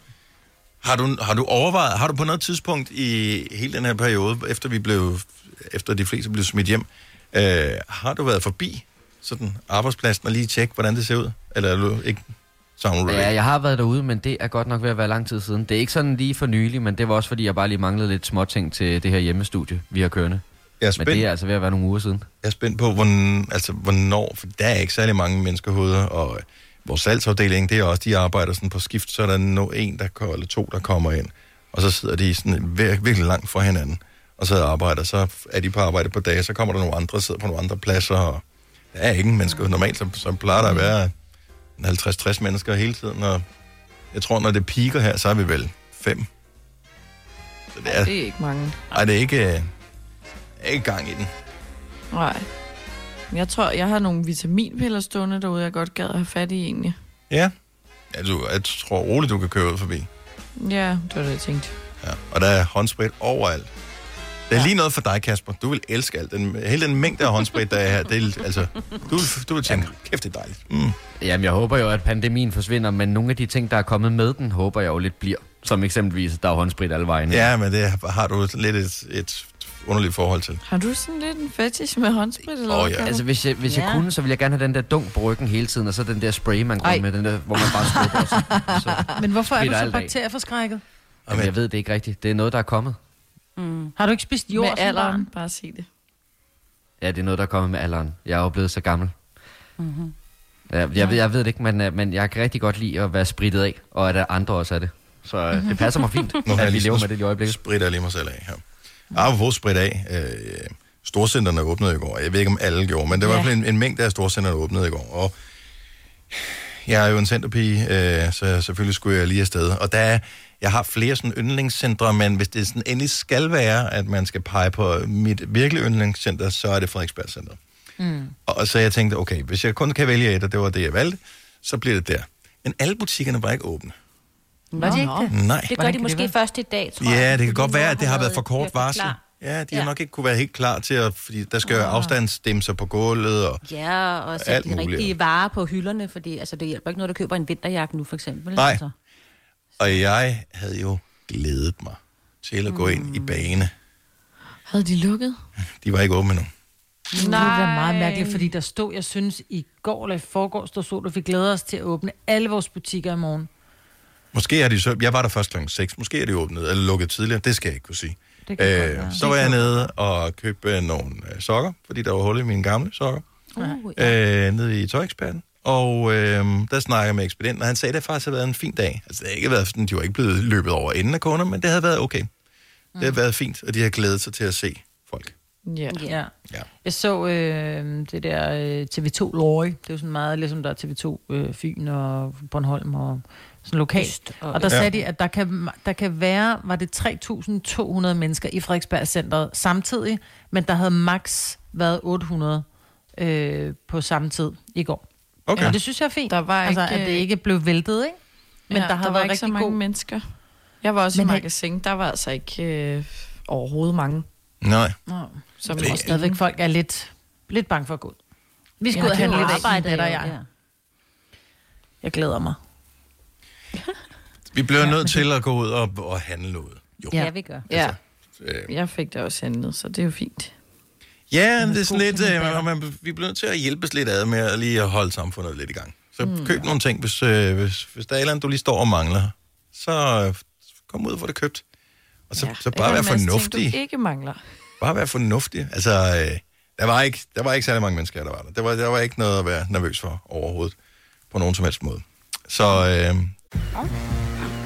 Har du, har du overvejet, har du på noget tidspunkt i hele den her periode, efter vi blev, efter de fleste blev smidt hjem, øh, har du været forbi sådan arbejdspladsen og lige tjekke, hvordan det ser ud? Eller er du ikke det? Ja, jeg har været derude, men det er godt nok ved at være lang tid siden. Det er ikke sådan lige for nylig, men det var også, fordi jeg bare lige manglede lidt småting til det her hjemmestudie, vi har kørende. Jeg er Men spændt, det er altså ved at være nogle uger siden. jeg er spændt på, hvorn, altså, hvornår, for der er ikke særlig mange menneskehoveder, og øh, vores salgsafdeling, det er også, de arbejder sådan på skift, så er der no, en, der kommer, eller to, der kommer ind, og så sidder de sådan vir- virkelig langt fra hinanden, og så arbejder, så er de på arbejde på dage, så kommer der nogle andre, sidder på nogle andre pladser, og der er ingen mennesker. Normalt så, så plejer der at være 50-60 mennesker hele tiden, og jeg tror, når det piker her, så er vi vel fem. Så det er, Det er ikke mange. ej, det er ikke, ikke gang i den. Nej. Men Jeg tror, jeg har nogle vitaminpiller stående derude, jeg godt gad at have fat i egentlig. Ja. ja du, jeg tror roligt, du kan køre ud forbi. Ja, det var det, jeg tænkte. Ja. Og der er håndsprit overalt. Det er ja. lige noget for dig, Kasper. Du vil elske alt. Den, hele den mængde af håndsprit, der er her, det er, altså, du, vil- du vil tænke, kæft, det er dejligt. Mm. Jamen, jeg håber jo, at pandemien forsvinder, men nogle af de ting, der er kommet med den, håber jeg jo lidt bliver. Som eksempelvis, at der er håndsprit alle vegne. Ja, men det har du lidt et, et underligt forhold til. Har du sådan lidt en fetish med håndsprit? Eller Åh, hvad, ja. Kasper? Altså, hvis jeg, hvis jeg Ja. kunne, så ville jeg gerne have den der dunk på ryggen hele tiden, og så den der spray, man går med, den der, hvor man bare skubber. så, så Men hvorfor er du så bakterieforskrækket? Jamen, jeg ved det ikke rigtigt. Det er noget, der er kommet. Mm. Har du ikke spist jord Med som alderen, barn? bare sig det. Ja, det er noget, der er kommet med alderen. Jeg er jo blevet så gammel. Mm-hmm. Jeg, jeg, ved, jeg ved det ikke, men, øh, men jeg kan rigtig godt lide at være spritet af, og at der andre også er det. Så øh, det passer mig fint, jeg at vi lever med det i øjeblikket. Spritter lige mig selv af her. Apropos sprit af. Øh, storcenterne åbnede i går. Jeg ved ikke, om alle gjorde, men der var i Ja. hvert fald en, en mængde af storcenter, der åbnede i går. Og jeg er jo en centerpige, øh, så selvfølgelig skulle jeg lige afsted. Og der er, jeg har flere sådan yndlingscentre, men hvis det sådan endelig skal være, at man skal pege på mit virkelig yndlingscenter, så er det Frederiksberg Center. Mm. Og så jeg tænkte, okay, hvis jeg kun kan vælge et, og det var det, jeg valgte, så bliver det der. Men alle butikkerne var ikke åbne. Var det ikke det? Nej. Det gør de måske det først i dag, tror jeg. Ja, det kan godt være, at det har været for kort varsel. Ja, de har Ja. nok ikke kunne være helt klar til at, fordi der skal jo Ah. afstandsstemser på gulvet, og Ja, og sætte de rigtige varer på hylderne, fordi altså, det hjælper ikke noget, der køber en vinterjakke nu, for eksempel. Nej. Altså. Og jeg havde jo glædet mig til at gå ind i Mm. bane. Havde de lukket? De var ikke åbne endnu. Nej. Det var meget mærkeligt, fordi der stod, jeg synes, i går eller i forgårs, der stod, at vi glæder os til at åbne alle vores butikker i morgen. Måske har de så... Jeg var der først klokken 6. Måske er de åbnet eller lukket tidligere. Det skal jeg ikke kunne sige. Det kan godt så var jeg nede og købte nogle øh, sokker, fordi der var hul i mine gamle sokker. Uh, øh, nede i tøjeksperten. Og øh, der snakkede jeg med ekspedienten, og han sagde, at det faktisk har været en fin dag. Altså, det har ikke været sådan, de var ikke blevet løbet over enden af kunder, men det havde været okay. Det har været fint, og de har glædet sig til at se folk. Ja. ja. ja. Jeg så øh, det der øh, TV2 Lorry. Det er jo sådan meget, ligesom der er TV2 øh, Fyn og Bornholm og sådan lokalt. Og, og- og der Ja. sagde de, at der kan, der kan være, var det 3.200 mennesker i Frederiksberg Centeret samtidig, men der havde max været 800 øh, på samme tid i går. Okay. Og det synes jeg er fint. Der var altså, ikke- at det ikke blev væltet, ikke? Men ja, der, der var ikke så mange god... mennesker. Jeg var også Men i magasin. Der var altså ikke øh, overhovedet mange. Nej. Nå, Som jeg tror stadigvæk, folk er lidt, lidt bange for at gå ud. Vi skal Ja, ud og det handle lidt arbejde, arbejde, der jeg. ja. Jeg glæder mig. Vi bliver nødt til at gå ud og, og handle noget. Jo. Ja, vi gør. Ja. Øh. Jeg fik det også handlet, så det er jo fint. Ja, det er sådan lidt, øh, man, vi bliver nødt til at hjælpes lidt ad med at lige holde samfundet lidt i gang. Så Mm. køb nogle ting, hvis, øh, hvis, hvis der er et eller andet, du lige står og mangler. Så øh, kom ud og få det købt. Og så, ja, så bare være fornuftig. Ting, du ikke mangler. Bare være fornuftig. Altså, øh, der, var ikke, der var ikke særlig mange mennesker, der var der. Der var, der var ikke noget at være nervøs for overhovedet. På nogen som helst måde. Så øh, Oyster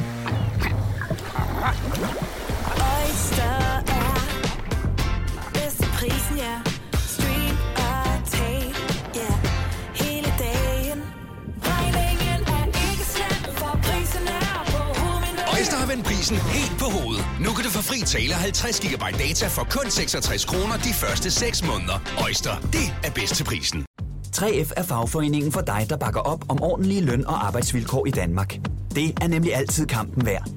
vend prisen helt på hovedet. Nu kan du få fri tale 50 GB data for kun 66 kroner de første 6 måneder. Øjster, det er bedst til prisen. 3F er fagforeningen for dig, der bakker op om ordentlige løn- og arbejdsvilkår i Danmark. Det er nemlig altid kampen værd.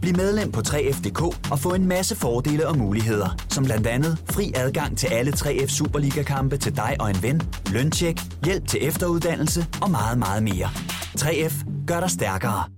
Bliv medlem på 3F.dk og få en masse fordele og muligheder, som blandt andet fri adgang til alle 3F Superliga-kampe til dig og en ven, løntjek, hjælp til efteruddannelse og meget, meget mere. 3F gør dig stærkere.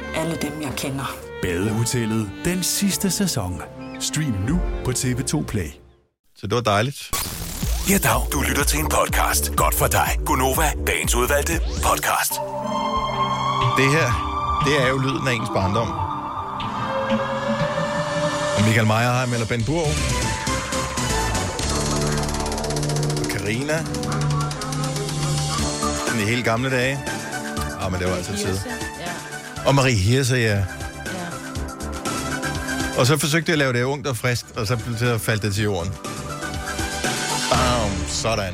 alle dem, jeg kender. Badehotellet den sidste sæson. Stream nu på TV2 Play. Så det var dejligt. Ja, dag. Du lytter til en podcast. Godt for dig. Gunova, dagens udvalgte podcast. Det her, det er jo lyden af ens barndom. Og Michael Meyerheim eller Ben Burg. Og Karina. Den i helt gamle dage. Ah, men det var altså tid. Og Marie Hirse, ja. Og så forsøgte jeg at lave det ungt og friskt, og så, så faldt det til jorden. Bam, sådan.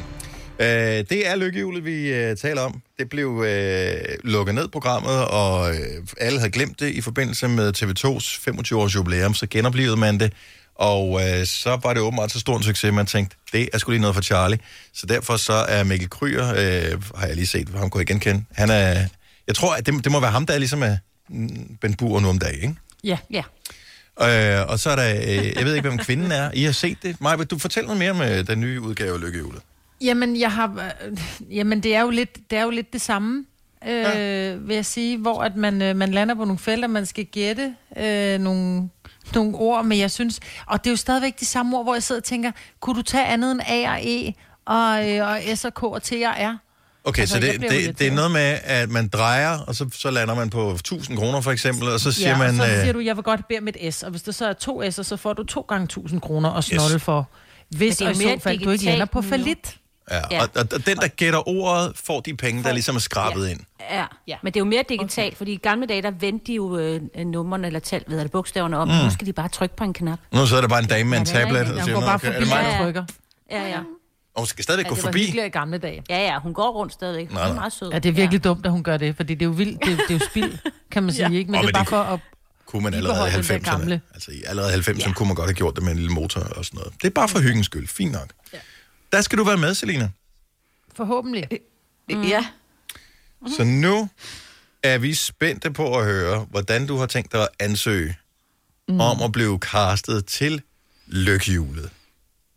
Øh, det er lykkehjulet, vi øh, taler om. Det blev øh, lukket ned programmet, og øh, alle havde glemt det i forbindelse med TV2's 25-års jubilæum, så genoplevede man det. Og øh, så var det åbenbart så stor en succes, man tænkte, det er sgu lige noget for Charlie. Så derfor så er Mikkel Kryer, øh, har jeg lige set, ham kunne jeg genkende. Han er, jeg tror, at det, det må være ham, der er ligesom er mm, Ben Bur nu om dagen, ikke? Ja. Ja. Øh, og så er der, øh, jeg ved ikke, hvem kvinden er. I har set det. Maja, du fortæller noget mere om øh, den nye udgave af Lykkehjulet. Jamen, jeg har, øh, jamen det, er jo lidt, det er jo lidt det samme, øh, ja. vil jeg sige, hvor at man, øh, man lander på nogle felter, man skal gætte øh, nogle, nogle ord, men jeg synes, og det er jo stadigvæk de samme ord, hvor jeg sidder og tænker, kunne du tage andet end A og E, og, øh, og S og K og T og R? Okay, Altså, så det, det, det er noget med, at man drejer, og så, så lander man på 1000 kroner for eksempel, og så siger ja, man... så øh, siger du, jeg vil godt bede om et S, og hvis det så er to S'er, så får du to gange 1000 kroner og snolde yes. for, hvis og det i er så mere fald du ikke digitalt lander på nu. falit. Ja, ja. Og, og, og den, der gætter ordet, får de penge, der ligesom er skrabet ind. Ja. ja, men det er jo mere digitalt, okay. fordi i gamle dage, der vendte de jo øh, numrene eller tal, ved det, bogstaverne om. Mm. Nu skal de bare trykke på en knap. Nu så er der bare en dame med en Ja, det tablet, og siger, går "Nå, bare okay, er det mig? Ja. trykker. Ja, ja. Og hun skal stadig gå det var forbi. i gamle dage. Ja, ja, hun går rundt stadigvæk. Nej, Hun er nej. meget sød. Ja, det er virkelig ja. dumt, at hun gør det, fordi det er jo vildt, det er, det er jo spild, kan man sige, Ja. ikke? Men Åh, det er men bare for at... Kunne man allerede i Bibeholde den der 90'erne. gamle. Altså i allerede 90'erne ja. kunne man godt have gjort det med en lille motor og sådan noget. Det er bare for hyggens skyld. Fint nok. Ja. Der skal du være med, Selina. Forhåbentlig. Mm. Ja. Så nu er vi spændte på at høre, hvordan du har tænkt dig at ansøge mm. om at blive castet til lykkehjulet.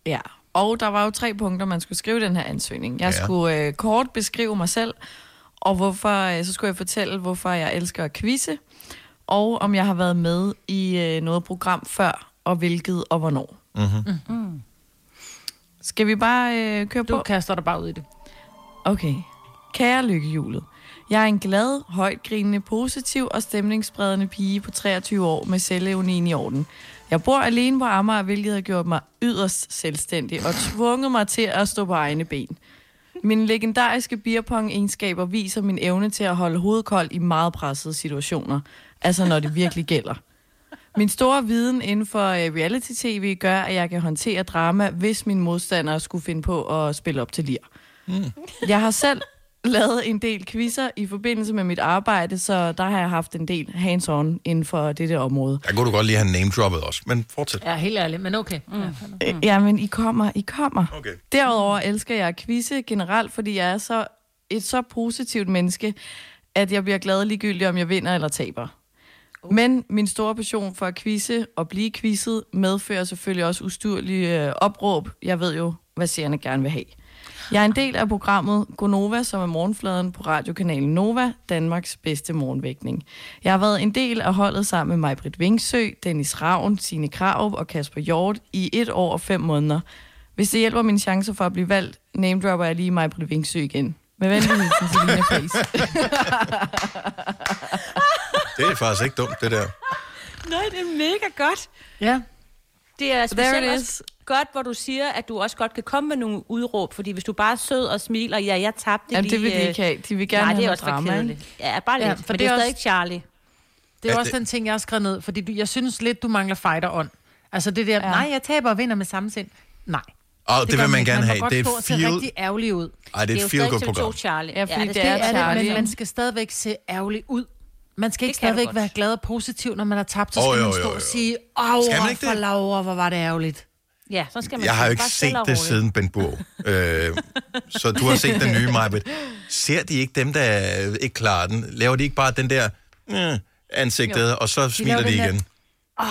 Ja, og der var jo tre punkter, man skulle skrive den her ansøgning. Jeg Ja. skulle øh, kort beskrive mig selv, og hvorfor, øh, så skulle jeg fortælle, hvorfor jeg elsker at quizze, og om jeg har været med i øh, noget program før, og hvilket og hvornår. Mm-hmm. Mm. Skal vi bare øh, køre på? Du kaster dig bare ud i det. Okay. Kære lykkehjulet. Jeg er en glad, højtgrinende, positiv og stemningsspredende pige på 23 år med selvevnen i orden. Jeg bor alene på Amager, hvilket har gjort mig yderst selvstændig og tvunget mig til at stå på egne ben. Mine legendariske beerpong-egenskaber viser min evne til at holde hovedet koldt i meget pressede situationer. Altså når det virkelig gælder. Min store viden inden for øh, reality-tv gør, at jeg kan håndtere drama, hvis min modstander skulle finde på at spille op til lir. Mm. Jeg har selv lavet en del quizzer i forbindelse med mit arbejde, så der har jeg haft en del hands-on inden for dette område. Der kunne du godt lige have name-droppet også, men fortsæt. Ja, helt ærligt, men okay. Mm. Øh, Jamen, I kommer, I kommer. Okay. Derudover elsker jeg quizze generelt, fordi jeg er så et så positivt menneske, at jeg bliver glad ligegyldigt, om jeg vinder eller taber. Men min store passion for at quizze og blive quizzet medfører selvfølgelig også ustyrlige øh, opråb. Jeg ved jo, hvad seerne gerne vil have. Jeg er en del af programmet Gonova, som er morgenfladen på radiokanalen Nova, Danmarks bedste morgenvækning. Jeg har været en del af holdet sammen med Majbrit Vingsø, Dennis Ravn, Signe Krav og Kasper Hjort i et år og fem måneder. Hvis det hjælper mine chancer for at blive valgt, namedropper jeg lige Majbrit Vingsø igen. Med venlig hilsen, Selina Friis. Det er faktisk ikke dumt, det der. Nej, det er mega godt. Ja. Det er There specielt it også godt, hvor du siger, at du også godt kan komme med nogle udråb, fordi hvis du bare er sød og smiler, ja, jeg tabte Jamen, lige... det vil de øh, ikke have. De vil gerne Nej, det have er noget også drama, kedeligt. Ja, bare lidt, Ja, ja, for men det det er er stadig også- Charlie. Det er Ja, også det- den ting, jeg har skrevet ned, fordi du, jeg synes lidt, du mangler fighter-ånd. Altså det der, ja. nej, jeg taber og vinder med samme sind. Nej. Og det, gør vil man gerne må have. godt Det er stå et og se feel... rigtig ærgerlig ud. Ej, det er et jo feel-good stadig program. TV2 Charlie. Ja, fordi det, det skal er det, Charlie. Men man skal stadigvæk se ærgerlig ud. Man skal ikke Det stadigvæk godt. være glad og positiv, når man har tabt, så Åh, skal jo, man jo, stå jo. og sige, åh, man for det? Laura, hvor var det ærgerligt. Ja, så skal man Jeg har jo ikke set det roligt. siden Ben Burg. øh, så du har set den nye, Majbet. Ser de ikke dem, der ikke klarer den? Laver de ikke bare den der øh, ansigtet, Jo. og så De smiler laver de den der- igen? Ah,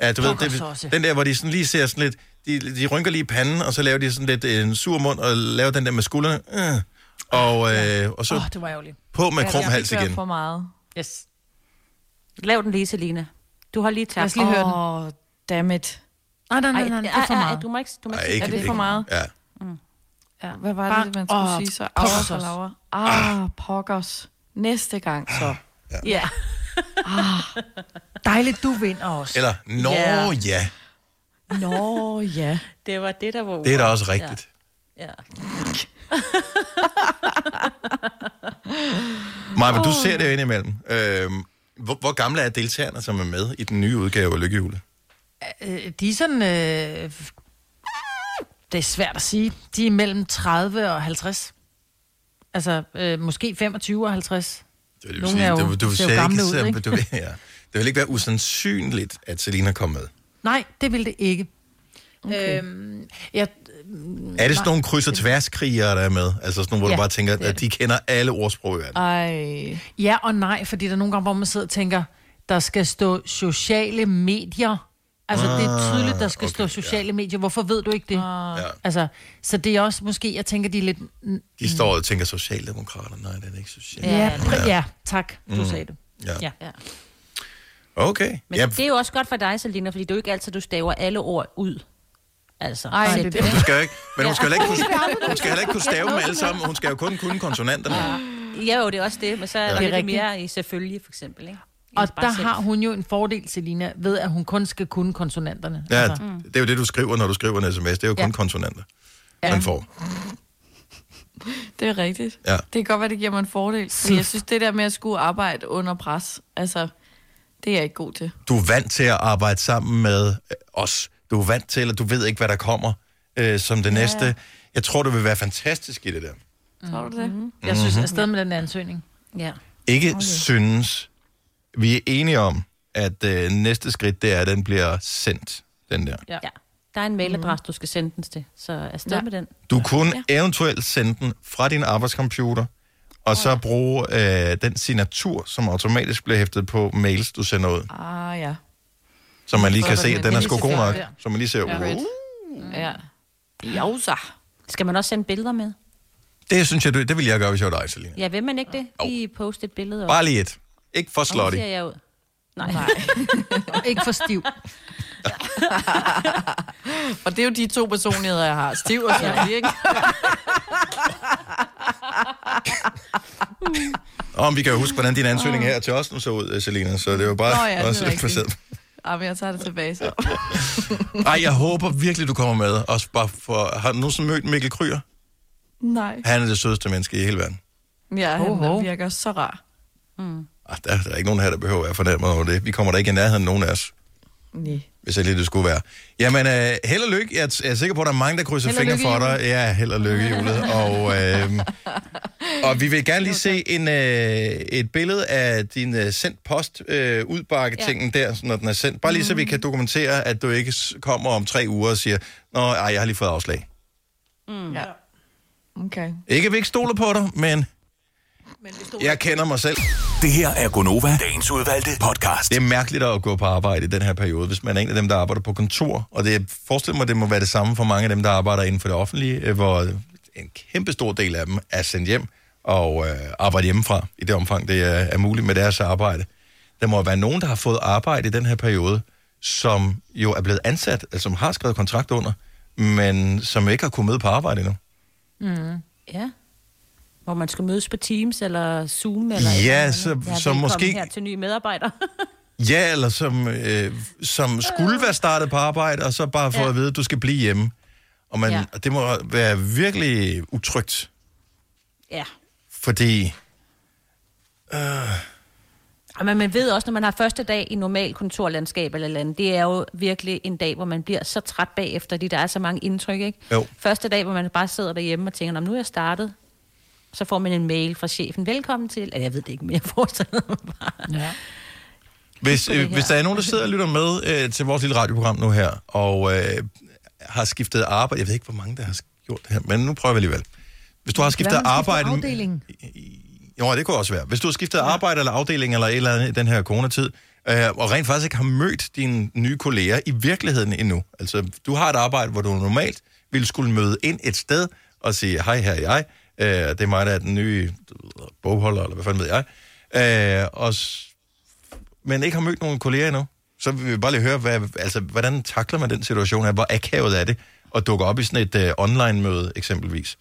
Ja, du ved, det, den der, hvor de sådan lige ser sådan lidt, de, de rynker lige i panden, og så laver de sådan lidt øh, en sur mund, og laver den der med skuldrene. Øh, og, øh, og så Åh, det var ærgerligt. på med Ja, krum det hals igen. for meget. Yes. Lav den lige, Selina. Du har lige tabt. Lad os lige høre den. Åh, oh, dammit. Nej, nej, nej, Ej, nej, det er for ej, meget. Du må ikke, du må Ej, ikke ikke- Er det for ikke- meget? Ja. Ja. Hvad var det, man skulle Åh, sige så? pokkers. Laura. Ah, pokkers. Næste gang så. Ja. Dejligt, du vinder også. Eller, nå Ja. ja, Nå, ja. Det var det, der var det er da også rigtigt. Ja. ja. Maja, du ser det jo indimellem. Øh, hvor, hvor gamle er deltagerne, som er med i den nye udgave af Lykkehjulet? Øh, de er sådan... Øh, Det er svært at sige. De er mellem 30 og 50. Altså, øh, måske 25 og 50. Det vil Nogle sige, er jo, du, du, ser jo gamle ikke, ud, så- ikke? Du, ja. Det vil ikke være usandsynligt, at Selina kom med. Nej, det vil det ikke. Okay. Øhm, jeg, Er det sådan nogle kryds- og tværskrigere, der er med? Altså sådan nogle, hvor Ja, du bare tænker, er at de kender alle ordsprog i verden. Ej. Ja og nej, fordi der er nogle gange, hvor man sidder og tænker, der skal stå sociale medier. Altså, det er Ah, tydeligt, der skal okay, stå sociale ja. medier. Hvorfor ved du ikke det? Ja. Altså, så det er også måske, jeg tænker, de er lidt... De står og tænker, socialdemokrater, nej, det er ikke social. Ja, pr- ja tak, du Mm. sagde det. Ja. Ja. ja. Okay. Men Ja, det er jo også godt for dig, Selina, fordi det er jo ikke altid, du staver alle ord ud. Altså, Ej, det er det. du skal ikke, men hun Ja. skal heller ikke kunne, hun skal heller ikke kunne stave dem alle sammen. Hun skal jo kun kunne konsonanterne. Ja, jo, det er også det, men så er Ja. Det er lidt rigtigt. mere i selvfølgelig, for eksempel. Ikke? Og der sæt. har hun jo en fordel, Selina, ved at hun kun skal kunne konsonanterne. Ja, altså. det er jo det, du skriver, når du skriver en sms. Det er jo kun Ja. konsonanter, Ja. man får. Det er rigtigt. Ja. Det kan godt være, det giver mig en fordel. Fordi jeg synes, det der med at skulle arbejde under pres, altså, det er jeg ikke god til. Du er vant til at arbejde sammen med os. Du er vant til, at du ved ikke, hvad der kommer øh, som det næste. Jeg tror, du vil være fantastisk i det der. Tror du det? Mm-hmm. Jeg synes, Mhm. afsted med den ansøgning. Ja. Ikke okay. synes. Vi er enige om, at øh, næste skridt, det er, at den bliver sendt, den der. Ja. ja. Der er en mailadresse, du skal sende den til, så afsted Ja. med den. Du kunne ja. eventuelt sende den fra din arbejdscomputer, og så bruge øh, den signatur, som automatisk bliver hæftet på mails, du sender ud. Ah, ja. Så man lige Så kan se, at den er sgu god nok. Så man lige ser, Ja. uh, Ja. Jausa. Skal man også sende billeder med? det synes jeg, du- det vil jeg gøre, hvis jeg var dig, Selina. Ja, vil man ikke det? Lige poste et billede op. Bare lige et. Ikke for slutty. ser jeg ud. Nej. Nej. ikke for stiv. Og det er jo de to personligheder, jeg har. Stiv og slutty, ikke? Og om vi kan jo huske, hvordan din ansøgning her til os nu så ud, øh, Selina, så det var bare Nå ja, det er også rigtigt. Ah, men jeg tager det tilbage så. Ej, jeg håber virkelig, du kommer med. Også bare for, har du nogensinde mødt Mikkel Kryer? Nej. Han er det sødeste menneske i hele verden. Ja, Ho, han ho. virker så rar. Mm. Ah, der, der er ikke nogen her, der behøver at være fornærmet over det. Vi kommer da ikke i nærheden nogen af os, Nej. hvis jeg lige det skulle være. Jamen, øh, held og lykke. Jeg er, jeg er sikker på, at der er mange, der krydser fingre for dig. Ja, held og lykke i julet. Og, øh, og vi vil gerne lige se en, øh, et billede af din øh, sendt post øh, udbakke-tingen der, så når den er sendt. Bare lige så vi kan dokumentere, at du ikke kommer om tre uger og siger, Nå, ej, jeg har lige fået afslag. Mm. Ja. Okay. Ikke, at vi ikke stoler på dig, men jeg kender mig selv. Det her er Gonova, dagens udvalgte podcast. Det er mærkeligt at gå på arbejde i den her periode, hvis man er en af dem, der arbejder på kontor. Og det forestil mig, det må være det samme for mange af dem, der arbejder inden for det offentlige, øh, hvor en kæmpe stor del af dem er sendt hjem og øh, arbejder hjemmefra i det omfang, det er, er muligt med deres arbejde. Der må være nogen, der har fået arbejde i den her periode, som jo er blevet ansat, altså som har skrevet kontrakt under, men som ikke har kunnet møde på arbejde endnu. Mm. Ja. Hvor man skal mødes på Teams eller Zoom eller Ja, eller så- ja, så måske- her til nye medarbejdere. Ja, eller som, øh, som skulle være startet på arbejde, og så bare få Ja. at vide, at du skal blive hjemme. Og man, Ja. det må være virkelig utrygt, ja. fordi... Øh, Og Men man ved også, når man har første dag i normal kontorlandskab eller, andet, det er jo virkelig en dag, hvor man bliver så træt bagefter, fordi der er så mange indtryk, ikke? Jo. Første dag, hvor man bare sidder derhjemme og tænker, "Nå, nu er jeg startet. Så får man en mail fra chefen, velkommen til... Eller jeg ved det ikke mere, jeg forestiller mig bare. Ja. hvis, øh, hvis der er nogen, der sidder og lytter med øh, til vores lille radioprogram nu her, og øh, har skiftet arbejde... Jeg ved ikke, hvor mange, der har gjort det her, men nu prøver vi alligevel. Hvis du har skiftet arbejde... Afdeling. Jo, det kunne også være. Hvis du har skiftet ja. arbejde eller afdeling eller et eller andet i den her coronatid, øh, og rent faktisk ikke har mødt dine nye kolleger i virkeligheden endnu. Altså, du har et arbejde, hvor du normalt ville skulle møde ind et sted og sige, hej, her er jeg. Øh, det er mig, der er den nye bogholder, eller hvad fanden ved jeg. Øh, og, men ikke har mødt nogen kolleger endnu. Så vil vi bare lige høre, hvad, altså, hvordan takler man den situation her? Hvor akavet er det at dukke op i sådan et øh, online-møde eksempelvis?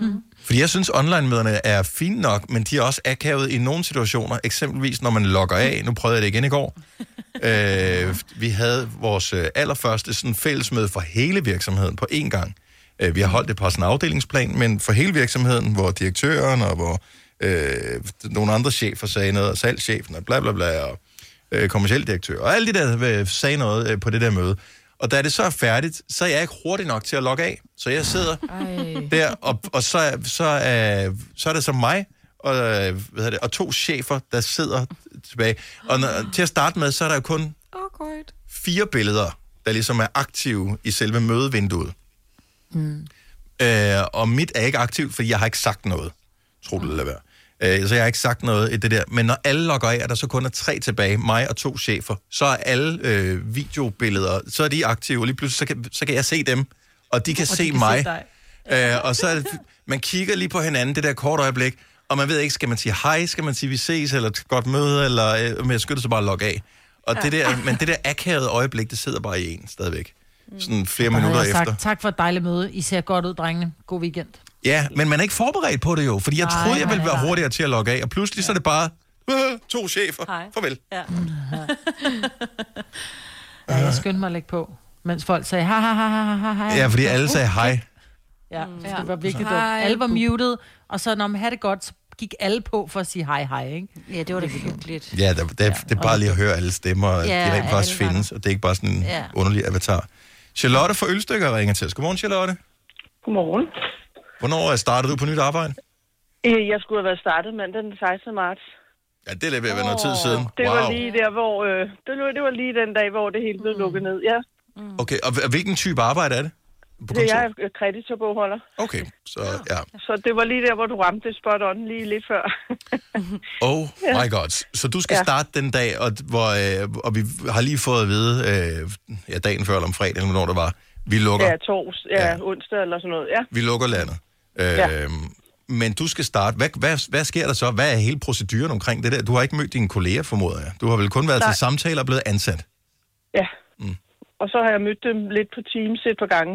Mm. Fordi jeg synes, online-møderne er fine nok, men de er også akavet i nogle situationer. Eksempelvis, når man logger af. Nu prøvede jeg det igen i går. øh, vi havde vores øh, allerførste sådan, fællesmøde for hele virksomheden på én gang. Øh, vi har holdt det på sådan en afdelingsplan, men for hele virksomheden, hvor direktøren og hvor øh, nogle andre chefer sagde noget, og salgschefen og bla bla bla, og øh, kommersiel direktør, og alle de der øh, sagde noget øh, på det der møde. Og da det så er færdigt, så er jeg ikke hurtig nok til at logge af. Så jeg sidder Ej. der, og, og så, er- så, er, så er det så mig og, øh, hvad hedder det, og to chefer, der sidder tilbage. Og når, til at starte med, så er der jo kun Awkward. fire billeder, der ligesom er aktive i selve mødevinduet. Mm. Øh, og mit er ikke aktivt, fordi jeg har ikke sagt noget. Tro det eller være. Øh, så jeg har ikke sagt noget i det der. Men når alle logger af, og der så kun er tre tilbage, mig og to chefer, så er alle øh, videobilleder, så er de aktive, og lige pludselig så kan, så kan jeg se dem, og de kan Og de se kan mig. se dig. øh, og så er det, man kigger lige på hinanden, det der kort øjeblik, og man ved ikke, skal man sige hej, skal man sige vi ses, eller godt møde, eller øh, men jeg skynder så bare logge af. Og det der, men det der akavede øjeblik, det sidder bare i en stadigvæk. Sådan flere Der havde minutter jeg sagt, efter. tak for et dejligt møde. I ser godt ud, drengene. God weekend. Ja, men man er ikke forberedt på det jo, fordi jeg Nej, troede, jeg ville nej, være nej. hurtigere til at logge af, og pludselig så er det bare øh, to chefer. Hej. Farvel. Ja. Ja, jeg skyndte mig at lægge på, mens folk sagde, ha, ha, ha, ha, ha, ha. Ja, fordi alle sagde hej. Ja, så det var virkelig dumt. Alle var muted, og så når man havde det godt, så gik alle på for at sige hej, hej, ikke? Ja, det var da hyggeligt. Ja, det, det, det er bare lige at høre alle stemmer, og Ja, de rent faktisk findes, og det er ikke bare sådan en Ja. underlig avatar. Charlotte fra Ølstykker ringer til os. Godmorgen, Charlotte. Godmorgen. Hvornår øh, startede du på nyt arbejde? Øh, Jeg skulle have været startet mandag den 16. marts. Ja, det er ved at være noget tid siden. Det var Wow. lige der, hvor... Øh, det, var, det var lige den dag, hvor det hele blev lukket ned, ja. Okay, og hv- hvilken type arbejde er det? På Det er jeg er kreditorbogholder. Okay, så ja. Så det var lige der, hvor du ramte spot on lige lidt før. Oh my god. Så du skal Ja. starte den dag, og, hvor, øh, og vi har lige fået at vide, øh, ja, dagen før eller om fredagen, hvornår det var, vi lukker, Ja, tors, ja, ja, onsdag eller sådan noget, ja. vi lukker landet. Øh, Ja. Men du skal starte. Hvad, hvad, hvad sker der så? Hvad er hele proceduren omkring det der? Du har ikke mødt dine kolleger, formoder jeg. Du har vel kun været Nej. til samtaler og blevet ansat. Ja. Mm. Og så har jeg mødt dem lidt på Teams et par gange.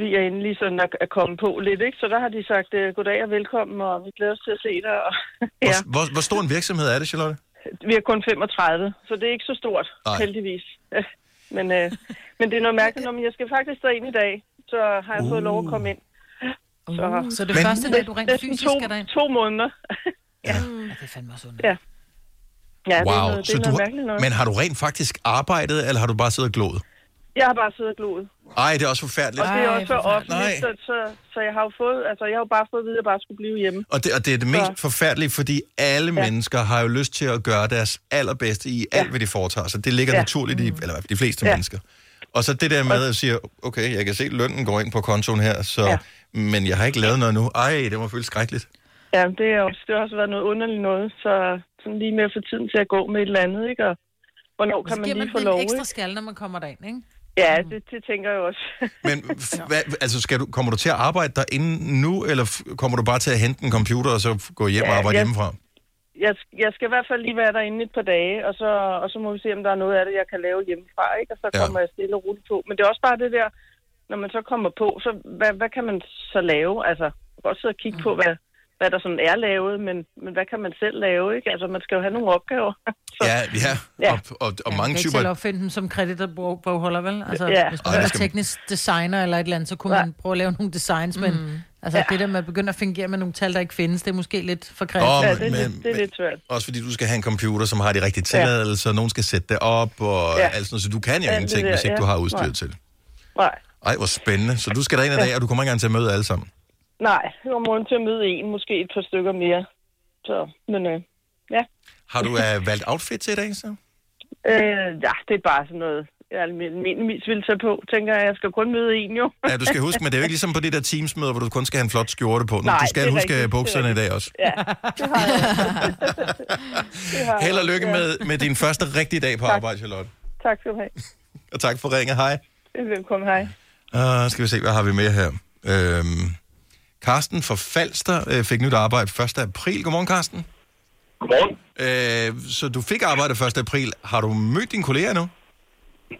Vi er endelig sådan at, at komme på lidt, ikke? Så der har de sagt, øh, goddag og velkommen, og vi glæder os til at se dig. Og, ja. Hvor, hvor stor en virksomhed er det, Charlotte? Vi er kun 35, så det er ikke så stort. Nej. heldigvis. men, øh, men det er noget mærkeligt, når jeg skal faktisk derind i dag, så har jeg fået lov at komme ind. Så, Så det er første dag, du rent fysisk to, er derind? to måneder. Ja, det er fandme også Ja. Ja, det er wow. noget, det så er noget du, mærkeligt noget. men har du rent faktisk arbejdet, eller har du bare siddet og gloet? Jeg har bare siddet og gloet. Ej, det er også forfærdeligt. Og det er også så offentligt, så, så, så jeg har jo fået, altså jeg har jo bare fået at vide, at jeg bare skulle blive hjemme. Og det, og det er det mest Så- forfærdelige, fordi alle ja. mennesker har jo lyst til at gøre deres allerbedste i alt, hvad de foretager sig. Det ligger ja. Ja. naturligt i, eller de fleste ja. Ja. mennesker. Og så det der med at sige, okay, jeg kan se, at lønnen går ind på kontoen her, så, ja. men jeg har ikke lavet noget nu. Ej, det må føles skrækkeligt. Ja, det, er også, det har også været noget underligt noget, så sådan lige med at få tiden til at gå med et eller andet, ikke? Og hvornår kan man giver man lige få lov, ekstra skal, når man kommer derind, ikke? Ja, det, det tænker jeg også. Men hvad, altså, skal du, kommer du til at arbejde derinde nu, eller kommer du bare til at hente en computer og så gå hjem Ja, og arbejde jeg- hjemmefra? Jeg, jeg skal i hvert fald lige være derinde et par dage, og så, og så må vi se, om der er noget af det, jeg kan lave hjemmefra, ikke? Og så Ja. kommer jeg stille og roligt på. Men det er også bare det der, når man så kommer på, så hvad, hvad kan man så lave? Altså, godt sidde og kigge på, hvad, hvad der sådan er lavet, men, men hvad kan man selv lave, ikke? Altså, man skal jo have nogle opgaver. Ja, ja. Ja. Og, og, og Man mange kan ikke typer... selv opfinde dem som kreditorbogholder, vel? Altså, Ja. hvis man Ej, er det skal- teknisk designer eller et eller andet, så kunne Ja. man prøve at lave nogle designs, men Mm. altså, Ja. det der med at begynde at fungere med nogle tal, der ikke findes, det er måske lidt for kreativt. Ja, men- det, er men- lidt, det er lidt svært. Også fordi du skal have en computer, som har de rigtige tilladelser, nogen skal sætte det op, og Ja. ja. alt sådan noget, så du kan jo det ingenting, der, hvis ikke ja. du har udstyr Nej. til. Nej. Ej, hvor spændende. Så du skal derind i dag, og du kommer ikke engang til at møde alle sammen. Nej, jeg var morgen til at møde en, måske et par stykker mere. Så, men øh, ja. Har du uh, valgt outfit til i dag, så? Øh, ja, det er bare sådan noget, jeg almindeligvis vil tage på, tænker jeg. Jeg skal kun møde en, jo. Ja, du skal huske, men det er jo ikke ligesom på det der Teams-møder, hvor du kun skal have en flot skjorte på. Nej, du skal huske rigtigt, er bukserne i dag også. Ja, det har jeg. det har Held og lykke ja. med, med din første rigtige dag på Tak. arbejde, Charlotte. Tak skal du have. Og tak for ringet. Hej. Velkommen, hej. Uh, skal vi se, hvad har vi mere her? Øhm, Karsten fra Falster øh, fik nyt arbejde 1. april. Godmorgen, Karsten. Godmorgen. Øh, så du fik arbejde 1. april. Har du mødt dine kolleger nu?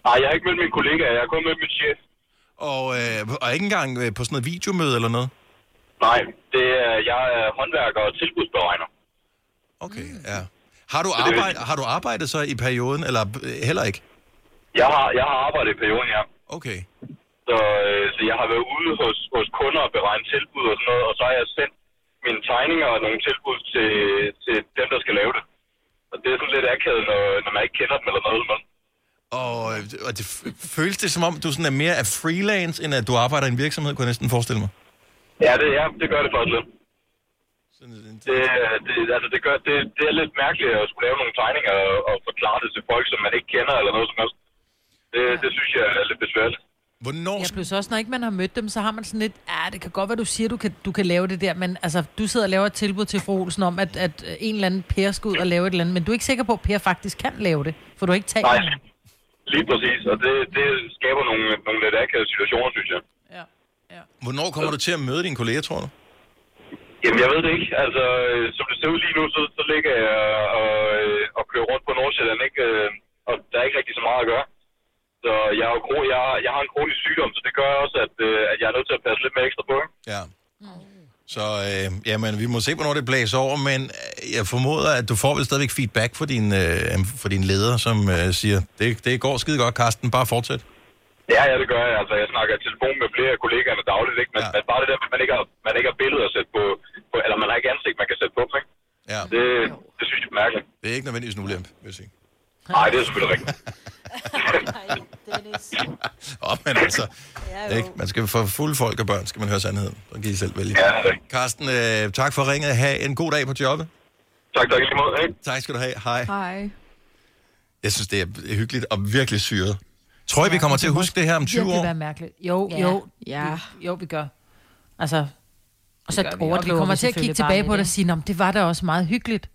Nej, jeg har ikke mødt min kollega, jeg har kun mødt min chef. Og, øh, og ikke engang øh, på sådan noget videomøde eller noget? Nej, det er, jeg er håndværker og tilbudsberegner. Okay, ja. Har du, arbejde, har du arbejdet så i perioden, eller øh, heller ikke? Jeg har, jeg har arbejdet i perioden, ja. Okay. Så, øh, så jeg har været ude hos, hos kunder og beregnet tilbud og sådan noget, og så har jeg sendt mine tegninger og nogle tilbud til, til dem, der skal lave det. Og det er sådan lidt akavet, når, når man ikke kender dem eller noget. Men... Og, og det føles det som om, du sådan er mere af freelance, end at du arbejder i en virksomhed, kunne jeg næsten forestille mig. Ja, det, ja, det gør det faktisk lidt. Det, det, altså, det, gør, det, det er lidt mærkeligt at skulle lave nogle tegninger og, og forklare det til folk, som man ikke kender eller noget som helst. Det, det synes jeg er lidt besværligt. Hvornår? Ja, plus også, når ikke man har mødt dem, så har man sådan lidt, ja, det kan godt være, du siger, du kan, du kan lave det der, men altså, du sidder og laver et tilbud til fru Olsen om, at, at en eller anden Per skal ud og lave et eller andet, men du er ikke sikker på, at Per faktisk kan lave det, for du har ikke talt Nej, med lige præcis. Og det, det skaber nogle, nogle lidt akavede situationer, synes jeg. Hvornår kommer du til at møde dine kolleger, tror du? Jamen, jeg ved det ikke. Altså, øh, som det ser ud lige nu, så, så ligger jeg og, øh, og kører rundt på Nordsjælland, ikke? Øh, Og der er ikke rigtig så meget at gøre. Så jeg, er jo jeg, jeg har en kronisk sygdom, så det gør også, at, øh, at jeg er nødt til at passe lidt mere ekstra på. Ja. Så øh, jamen, vi må se, hvornår det blæser over, men øh, jeg formoder, at du får vel stadigvæk feedback fra din, øh, for din leder, som øh, siger, det, det går skide godt, Karsten, bare fortsæt. Ja, ja, det gør jeg. Altså, jeg snakker i telefon med flere af kollegaerne dagligt, ikke? Men, ja. men bare det der, med, at man ikke har, man ikke har billeder at sætte på, på, eller man har ikke ansigt, man kan sætte på ikke? Ja. Det, det synes jeg er mærkeligt. Det er ikke nødvendigvis en ulempe, vil jeg sige. Nej, det er selvfølgelig rigtigt. Åh, oh, men altså, ikke? man skal for fulde folk og børn, skal man høre sandheden. Så kan I selv vælge. Ja, Karsten, øh, tak for ringet. Ha' en god dag på jobbet. Tak, tak lige måde. Ikke? Tak skal du have. Hej. Hej. Jeg synes, det er hyggeligt og virkelig syret. Tror I, vi kommer til at huske det her om 20 virkelig år? være mærkeligt. Jo, Ja. jo. Ja. Vi, jo, vi gør. Altså, Og så det gør vi. og vi overdriver kommer til at kigge tilbage på det og sige, det var da også meget hyggeligt.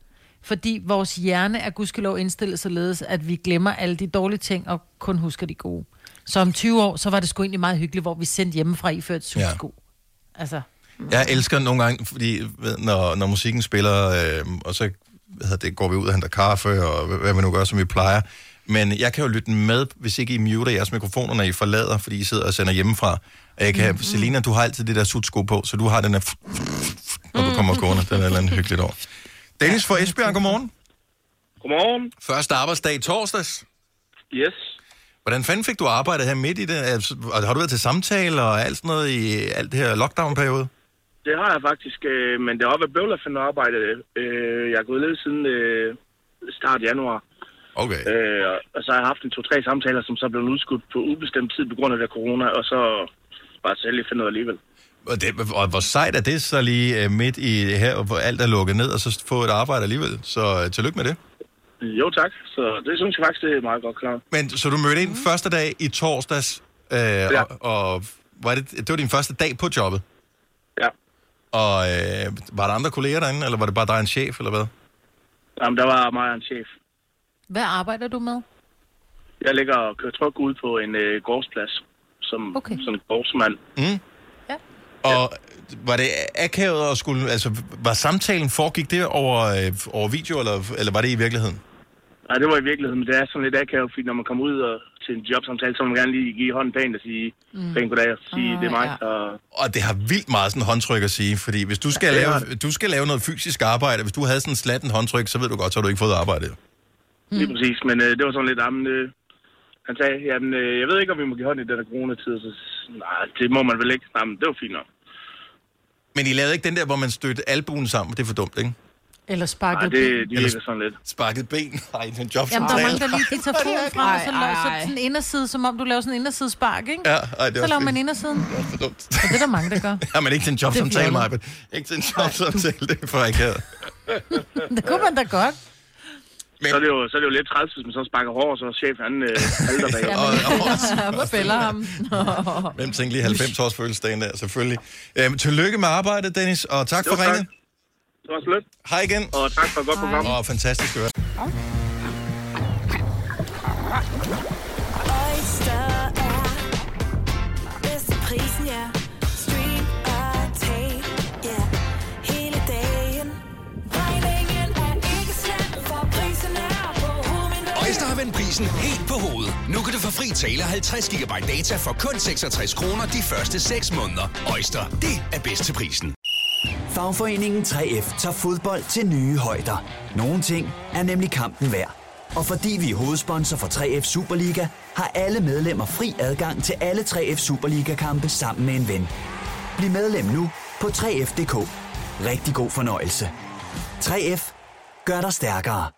Fordi vores hjerne er gudskelov indstillet således, at vi glemmer alle de dårlige ting og kun husker de gode. Så om 20 år, så var det sgu egentlig meget hyggeligt, hvor vi sendte hjemmefra i ført sko. Ja. Altså, Jeg elsker nogle gange, fordi ved, når, når musikken spiller, øh, og så hvad det, går vi ud og henter kaffe, og hvad, vi nu gør, som vi plejer. Men jeg kan jo lytte med, hvis ikke I muter jeres mikrofoner, når I forlader, fordi I sidder og sender hjemmefra. Og jeg kan, mm. Selina, du har altid det der sutsko på, så du har den her, når du kommer gående. Den er et eller andet hyggeligt over. Dennis fra Esbjerg, godmorgen. Godmorgen. Første arbejdsdag i torsdags. Yes. Hvordan fanden fik du arbejdet her midt i det? Altså, og Har du været til samtale og alt sådan noget i alt det her lockdown-periode? Det har jeg faktisk, øh, men det har været bøvlet at finde arbejde. Øh, jeg er gået lidt siden øh, start januar. Okay. Øh, og- så har jeg haft en to-tre samtaler, som så blev udskudt på ubestemt tid på grund af det corona, og så så heldig at finde noget alligevel. Og, det, og hvor sejt er det så lige øh, midt i her, hvor alt er lukket ned, og så få et arbejde alligevel. Så øh, tillykke med det. Jo tak, så det synes jeg faktisk, det er meget godt klart. Men så du mødte ind første dag i torsdags, øh, ja. og, og var det, det var din første dag på jobbet? Ja. Og øh, var der andre kolleger derinde, eller var det bare dig en chef, eller hvad? Jamen, der var mig en chef. hvad arbejder du med? Jeg ligger og kører tryk ud på en øh, gårdsplads, som, okay. som en gårdsmand. Mm. Ja. Og var det akavet at skulle, altså var samtalen, foregik det over, øh, over video, eller, eller var det i virkeligheden? Nej, det var i virkeligheden, men det er sådan lidt akavet, fordi når man kommer ud og, til en jobsamtale, så vil man gerne lige give hånden pænt og sige Mm. mm. pænt goddag og sige, Ah, det er mig. ja. Og, Og det har vildt meget sådan håndtryk at sige, fordi hvis du skal, Ja, ja, lave, du skal lave noget fysisk arbejde, hvis du havde sådan en slatten håndtryk, så ved du godt, så har du ikke fået arbejde. Lige præcis, men øh, det var sådan lidt, jamen, øh, han sagde, jamen, øh, jeg ved ikke, om vi må give hånd i den her coronatid, så nej, det må man vel ikke. Jamen, det var fint nok. Men I lavede ikke den der, hvor man stødte albuen sammen, det er for dumt, ikke? Eller sparket Nej, det, ben? de virker sådan lidt. Sparket ben? Nej, det er en Jamen, der er mange, der lige de tager foden frem, og så laver så sådan en inderside, som om du laver sådan en inderside spark, ikke? Ja, ej, det er så også laver man indersiden. Det er for dumt. Og det er der mange, der gør. Ja, men ikke til en jobsamtale, Det er Maja. Ikke til en jobsamtale, det er for ikke her. det kunne man da godt. Men... Så, er det jo, så er det jo lidt træls, hvis man så sparker hårdt, så chef, han øh, halter bag. Hvor fælder ham? Hvem tænkte lige 90 års fødselsdagen der, selvfølgelig. Øhm, tillykke med arbejdet, Dennis, og tak Jo, for tak. ringet. Det var så lidt. Hej igen. Og tak for et godt program. Åh, fantastisk at høre. Vend prisen helt på hovedet. Nu kan du få fri tale 50 GB data for kun 66 kroner de første 6 måneder. Øjster, det er bedst til prisen. Fagforeningen 3F tager fodbold til nye højder. Nogle ting er nemlig kampen værd. Og fordi vi er hovedsponsor for 3F Superliga, har alle medlemmer fri adgang til alle 3F Superliga-kampe sammen med en ven. Bliv medlem nu på 3F.dk. Rigtig god fornøjelse. 3F gør dig stærkere.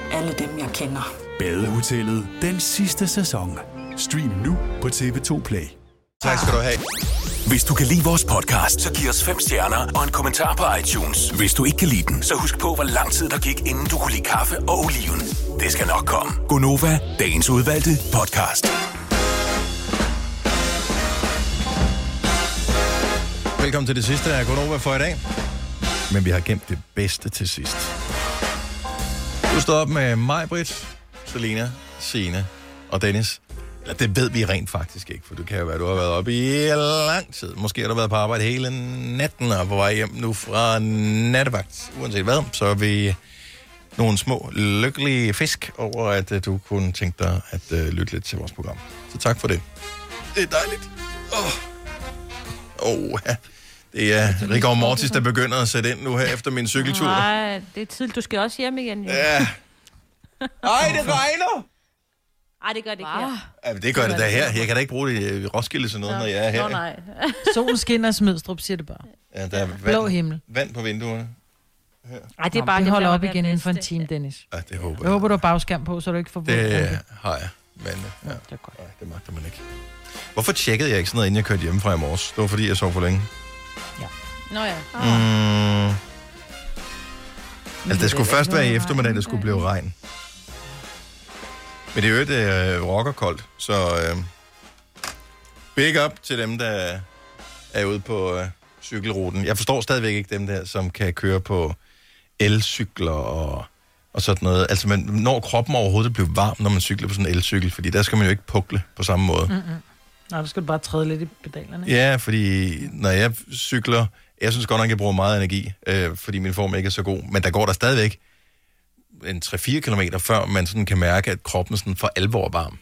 alle dem, jeg kender. Badehotellet den sidste sæson. Stream nu på TV2 Play. Tak skal du have. Hvis du kan lide vores podcast, så giv os fem stjerner og en kommentar på iTunes. Hvis du ikke kan lide den, så husk på, hvor lang tid der gik, inden du kunne lide kaffe og oliven. Det skal nok komme. Gonova, dagens udvalgte podcast. Velkommen til det sidste af Gonova for i dag. Men vi har gemt det bedste til sidst. Du står op med mig, Britt, Selina, Sine og Dennis. Eller det ved vi rent faktisk ikke, for du kan jo være, du har været oppe i lang tid. Måske har du været på arbejde hele natten og på vej hjem nu fra nattevagt. Uanset hvad, så er vi nogle små lykkelige fisk over, at øh, du kunne tænke dig at uh, lytte lidt til vores program. Så tak for det. Det er dejligt. Åh, oh. oh, ja. Det er Rigor Mortis, der begynder at sætte ind nu her efter min cykeltur. Nej, det er tidligt. Du skal også hjem igen. Jo. Ja. Ej, det regner! Ej, det gør det ikke her. Ja, det gør det da her. Jeg kan da ikke bruge det i Roskilde sådan noget, når jeg er her. Nå, nej. Solen skinner Smidstrup, siger det bare. Ja, der er Blå vand, himmel. vand på vinduerne. Ej, det er Nå, bare det dem, holder der op igen inden for en time, Dennis. Ja, det håber Jeg håber, du har bagskærm på, så du ikke får. Det har jeg, men øh, ja, det, er godt. Nej, det magter man ikke. Hvorfor tjekkede jeg ikke sådan noget, inden jeg kørte hjemmefra i morges? Det var, fordi jeg sov for længe. Nå ja. Mm. Altså, det skulle først være i eftermiddag, det skulle blive regn. Men det er jo et øh, rockerkoldt, så øh, big up til dem, der er ude på øh, cykelruten. Jeg forstår stadigvæk ikke dem der, som kan køre på elcykler og, og sådan noget. Altså, man, når kroppen overhovedet bliver varm, når man cykler på sådan en elcykel, fordi der skal man jo ikke pukle på samme måde. Mm. Nej, du skal du bare træde lidt i pedalerne. Ja, fordi når jeg cykler, jeg synes godt nok, jeg bruger meget energi, øh, fordi min form ikke er så god, men der går der stadigvæk en 3-4 km, før man sådan kan mærke, at kroppen sådan for alvor er varm.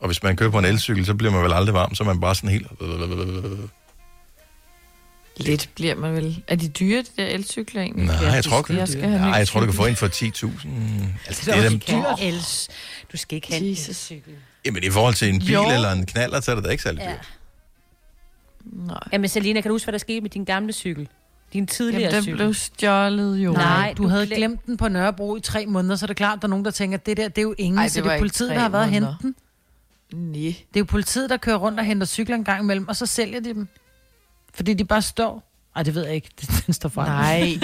Og hvis man kører på en elcykel, så bliver man vel aldrig varm, så er man bare sådan helt... Lidt bliver man vel. Er de dyre, de der elcykler egentlig? Nej, jeg tror Jeg ikke, skal have en nej, jeg tror, du kan få en for 10.000. Altså, Det det er er også dem, dyrt. Els. Du skal ikke have en cykel. Jamen, i forhold til en bil Jo. eller en knaller, så er det da ikke særlig dyrt. Nej. Jamen, Selina, kan du huske, hvad der skete med din gamle cykel? Din tidligere Jamen, den cykel? blev stjålet jo. Nej, du, du havde glem- glemt den på Nørrebro i tre måneder, så er det klart, at der er nogen, der tænker, at det der, det er jo ingen, Ej, det så det er politiet, der har været og hente måneder. den. Nej. Det er jo politiet, der kører rundt og henter cykler en gang imellem, og så sælger de dem. Fordi de bare står. Ej, det ved jeg ikke. Den står frem. Nej.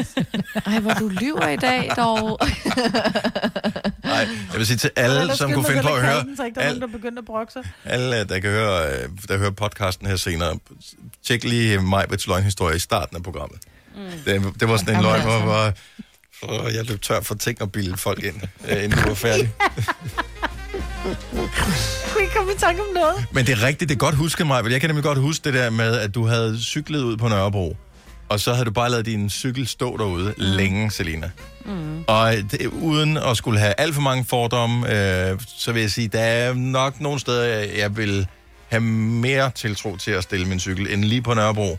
Ej, hvor du lyver i dag, dog. Nej, jeg vil sige til alle, som kunne finde på at høre, Så ikke der er al, nogen, der begynder at brokke sig. alle, der kan høre, øh, der hører podcasten her senere, tjek lige Majbrits løgnhistorie i starten af programmet. Mm. Det, det var sådan en løgn, hvor altså. hvor- hvor jeg løb tør for ting og bilde folk ind, øh, inden du var færdig. Jeg kunne ikke komme i tanke om noget. Men det er rigtigt, det er godt husket mig, jeg kan nemlig godt huske det der med, at du havde cyklet ud på Nørrebro, og så havde du bare lavet din cykel stå derude mm. længe, Selina. Mm. Og det, uden at skulle have alt for mange fordomme, øh, så vil jeg sige, der er nok nogle steder, jeg, jeg vil have mere tiltro til at stille min cykel, end lige på Nørrebro.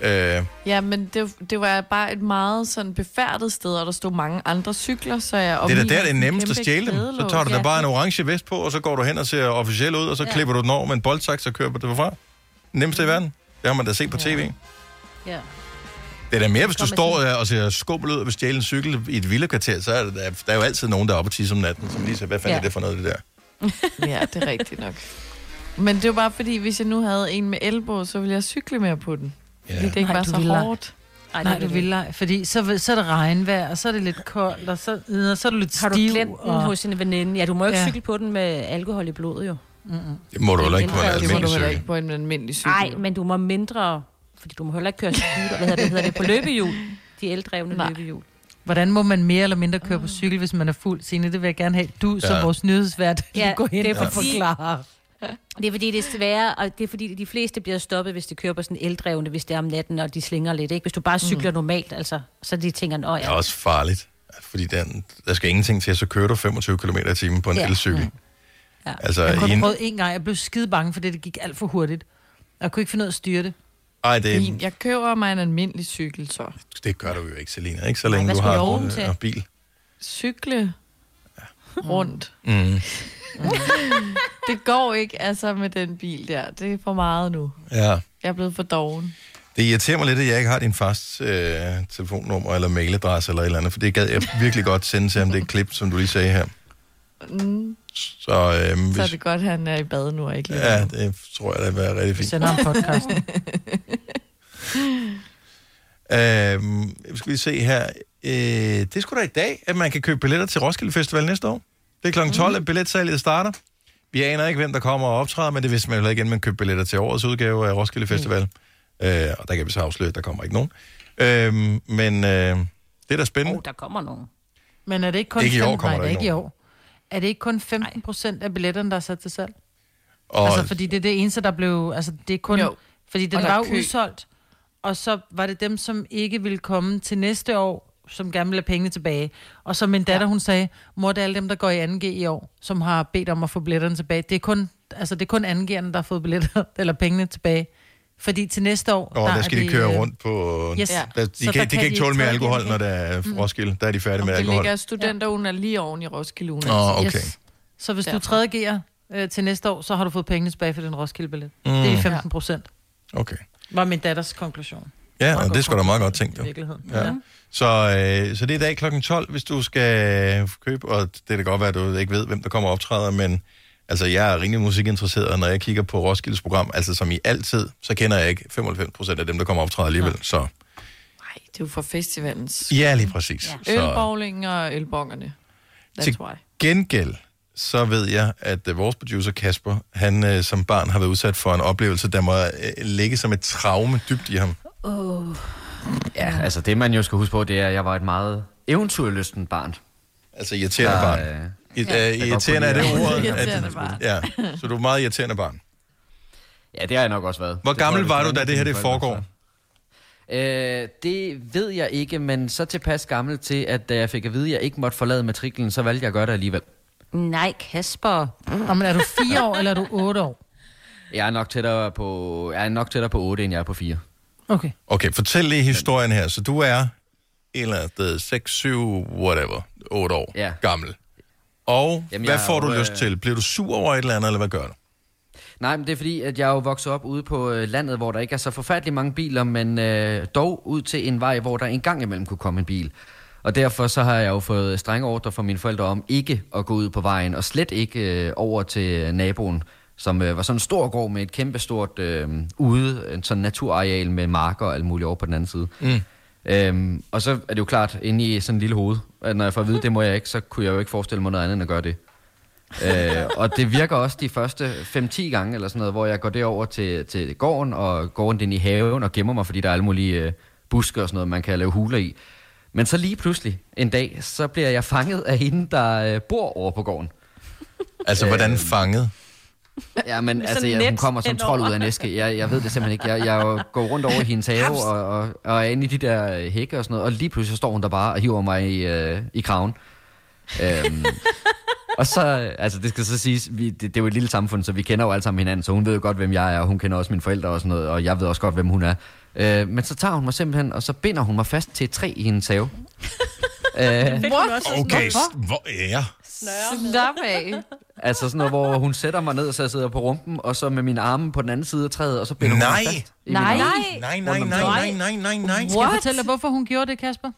Øh, Ja, men det, det var bare et meget sådan befærdet sted, og der stod mange andre cykler, så jeg... og det er da der, det er nemmest at stjæle dem. Så tager du da Ja. bare en orange vest på, og så går du hen og ser officiel ud, og så Ja. klipper du den over med en boldsaks og kører på det derfra. Nemmeste i verden. Det har man da set på tv. Ja. Det er da mere, hvis du står der og ser skummel ud og vil stjæle en cykel i et villakvarter, så er det, der, der er jo altid nogen, der er oppe og tisser om natten, som lige siger, hvad fanden Ja. er det for noget, det der? Ja, det er rigtigt nok. Men det var bare fordi, hvis jeg nu havde en med elbåd, så ville jeg cykle mere på den. Ja. Fordi det ikke var så ville hårdt. Ej, Nej, det du vil ej, fordi så, så er det regnvejr, og så er det lidt koldt, og så, og så er du lidt Har du stiv. glemt den og... hos en veninde? Ja, du må ikke Ja. cykle på den med alkohol i blodet, jo. Mm-mm. Det må du heller ikke på en Det må Det må almindelig du heller ikke på en almindelig cykel. Nej, men du må mindre, fordi du må heller ikke køre scooter, hvad hedder det, hedder det på løbehjul. De eldrevne Nej. løbehjul. Hvordan må man mere eller mindre køre på cykel, hvis man er fuld? Signe, det vil jeg gerne have. Du som Ja. vores nyhedsvært, Ja, ja, gå hen det er og fordi- forklare. Det er fordi, det er svære, og det er fordi, de fleste bliver stoppet, hvis de kører på sådan eldrevne, hvis det er om natten, og de slinger lidt. Ikke? Hvis du bare cykler mm. normalt, altså, så de tænker, at Det er ja, også farligt. Fordi den, der skal ingenting til, så kører du 25 km i timen på en Ja. ja. elcykel. Ja. Altså, jeg kun en- prøvet en gang. Jeg blev skide bange, fordi det gik alt for hurtigt. Og Jeg kunne ikke finde ud af at styre det. Ej, det, Fint. Jeg køber mig en almindelig cykel, så. det gør du jo ikke, Selina. Ikke så Nej, længe hvad du har øh, til? bil. Cykle rundt. Mm. Det går ikke altså med den bil der. Det er for meget nu. Ja. Jeg er blevet for doven. Det irriterer mig lidt, at jeg ikke har din fast øh, telefonnummer eller mailadresse eller et eller andet, for det gad jeg virkelig godt sende til ham, det klip, som du lige sagde her. Mm. Så, øh, Så er hvis, det godt, at han er i bad nu og ikke lige ja, det tror jeg, det vil være rigtig fint. Sender ham podcasten. Øhm, skal vi se her. Øh, det er sgu da i dag, at man kan købe billetter til Roskilde Festival næste år. Det er kl. 12, at billetsalget starter. Vi aner ikke, hvem der kommer og optræder, men det vidste man jo igen, man køber billetter til årets udgave af Roskilde Festival. Mm. Øh, og der kan vi så afsløre, at der kommer ikke nogen. Øhm, men øh, det er da spændende. Oh, der kommer nogen. Men er det ikke kun Ikke i år 15 kommer der er ikke ikke i år. Er det ikke kun 15 procent af billetterne, der er sat til salg? Og- Altså, fordi det er det eneste, der blev... Altså, det er kun... Jo. Fordi den var jo kø. udsolgt, og så var det dem, som ikke ville komme til næste år, som gerne ville have pengene tilbage. Og så min datter, ja. hun sagde, mor, det er alle dem, der går i 2G i år, som har bedt om at få billetterne tilbage. Det er kun, altså, det er kun 2G'erne, der har fået billetter, eller pengene tilbage. Fordi til næste år... Og der, er skal de det, køre øh, rundt på... Yes. Der, Ja. de, kan, der de kan kan ikke tåle mere alkohol, når der er Mm. Roskilde. Der er de færdige med Det alkohol. ligger studenterugen er lige oven i Roskilde Ugen. Åh, okay. Så hvis Derfor. du tredje G'er øh, til næste år, så har du fået pengene tilbage for din Roskilde-billet. Mm. Det er 15 procent, Okay. var min datters konklusion. Ja, og det sgu da meget godt tænkt, jo. I virkeligheden. Ja. Ja. Så, øh, så det er i dag kl. 12, hvis du skal købe, og det kan godt være, at du ikke ved, hvem der kommer og optræder, men altså, jeg er rimelig musikinteresseret, og når jeg kigger på Roskildes program, altså som i altid, så kender jeg ikke 95 procent af dem, der kommer og optræder alligevel. Så Det er jo for festivalens. ja, lige præcis. Ja. Så Ølbowling og ølbongerne. That's Til- why. gengæld, så ved jeg, at øh, vores producer Kasper, han øh, som barn har været udsat for en oplevelse, der må øh, ligge som et traume dybt i ham. Oh. Ja, altså det man jo skal huske på, det er, at jeg var et meget eventyrlysten barn. Altså irriterende Der, barn. øh, I, Ja. Jeg irriterende er det ordet. Irriterende at- barn. Ja, så du er et meget irriterende barn. Ja, det har jeg nok også været. Hvor Det gammel var du, da det her det foregår? Øh, det ved jeg ikke, men så tilpas gammel til, at da jeg fik at vide, at jeg ikke måtte forlade matriklen, så valgte jeg at gøre det alligevel. Nej, Kasper. Nå, men er du fire år, eller er du otte år? Jeg er nok tættere på, jeg er nok tættere på 8, end jeg er på 4. Okay. Okay, fortæl lige historien her. Så du er et eller andet sted 6, 7, whatever, 8 år Ja. gammel. Og Jamen, hvad får du jo, lyst øh, til? Bliver du sur over et eller andet, eller hvad gør du? Nej, men det er fordi, at jeg jo vokset op ude på øh, landet, hvor der ikke er så forfærdeligt mange biler, men øh, dog ud til en vej, hvor der en gang imellem kunne komme en bil. Og derfor så har jeg jo fået strenge ordre fra mine forældre om ikke at gå ud på vejen, og slet ikke øh, over til naboen, som øh, var sådan en stor gård med et kæmpe stort øh, ude, en sådan naturareal med marker og alt muligt over på den anden side. Mm. Øhm, og så er det jo klart, inde i sådan en lille hoved, at når jeg får at vide, det må jeg ikke, så kunne jeg jo ikke forestille mig noget andet end at gøre det. øh, og det virker også de første 5-10 gange, eller sådan noget, hvor jeg går derover til, til gården, og går rundt ind i haven og gemmer mig, fordi der er alle mulige øh, buske og sådan noget, man kan lave huler i. Men så lige pludselig en dag, så bliver jeg fanget af hende, der øh, bor over på gården. Altså, hvordan fanget? Ja, men altså, ja, hun kommer som trold ud af en æske. Jeg, jeg ved det simpelthen ikke. Jeg, jeg går rundt over i hendes have og, og, og er inde i de der øh, hække og sådan noget, og lige pludselig står hun der bare og hiver mig i, øh, i kraven. Øhm, og så, altså det skal så siges, vi, det, det er jo et lille samfund, så vi kender jo alle sammen hinanden, så hun ved jo godt, hvem jeg er, og hun kender også mine forældre og sådan noget, og jeg ved også godt, hvem hun er. Øh, men så tager hun mig simpelthen, og så binder hun mig fast til et træ i hendes have. øh, What? Okay, hvor ja. Slap af. Altså sådan noget, hvor hun sætter mig ned, så jeg sidder på rumpen, og så med mine arme på den anden side af træet, og så binder hun Nej. mig fast. i Nej. arme. Nej, nej, nej, nej, nej, nej, nej. Skal jeg fortælle dig, hvorfor hun gjorde det, Kasper?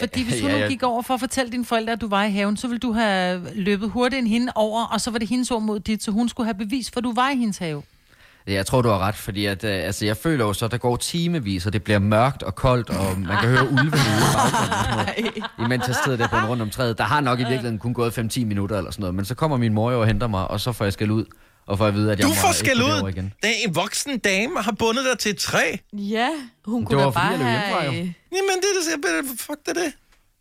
Fordi hvis hun Ja, nu ja. gik over for at fortælle dine forældre, at du var i haven, så ville du have løbet hurtigt end hende over, og så var det hendes ord mod dit, så hun skulle have bevis, for du var i hendes have. Ja, Jeg tror, du har ret, fordi at, øh, altså, jeg føler jo så, at der går timevis, og det bliver mørkt og koldt, og man kan høre ulvene ude i baggrunden. Imens jeg sidder der på en rundt om træet. Der har nok i virkeligheden kun gået 5-10 minutter eller sådan noget, men så kommer min mor jo og henter mig, og så får jeg skæld ud, og får at vide, at jeg Du må får ikke skæld gå derover ud. igen. Da en voksen dame har bundet dig til et træ. Ja, hun Det kunne var da fordi, bare jeg løb have... jo. Jamen, det er det, fuck det er det.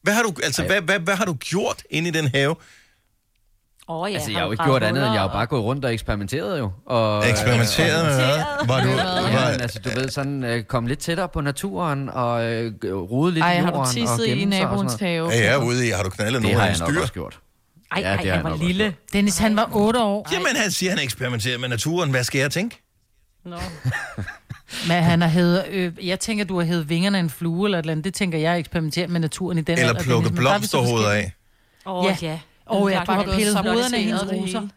Hvad har du, altså, hvad, hvad, hvad har du gjort inde i den have? Oh, ja, Altså, jeg har jo ikke gjort andet, end jeg har bare gået rundt og eksperimenteret jo. Og, Eksperimenteret med hvad? Var du- Ja, var- men, altså, du ved, sådan øh, komme lidt tættere på naturen og øh, rode lidt Ej, i har jorden. du tisset og i naboens have? Ja, jeg er ude i, har du knaldet Det nogen har af jeg en nok styr? også gjort. Ej, Ja, ej, det har han jeg var nok også lille. Dennis, han var 8 år. Jamen, han siger, han eksperimenterer med naturen. Hvad skal jeg tænke? Nå. Men han har hævet, øh, jeg tænker, du har hævet vingerne af en flue eller et eller andet. Det tænker jeg eksperimenterer med naturen i den Eller alder, plukke er blomsterhoveder af? Åh, Ja. ja. Åh ja, Bare du har pillet hovederne af hendes roser.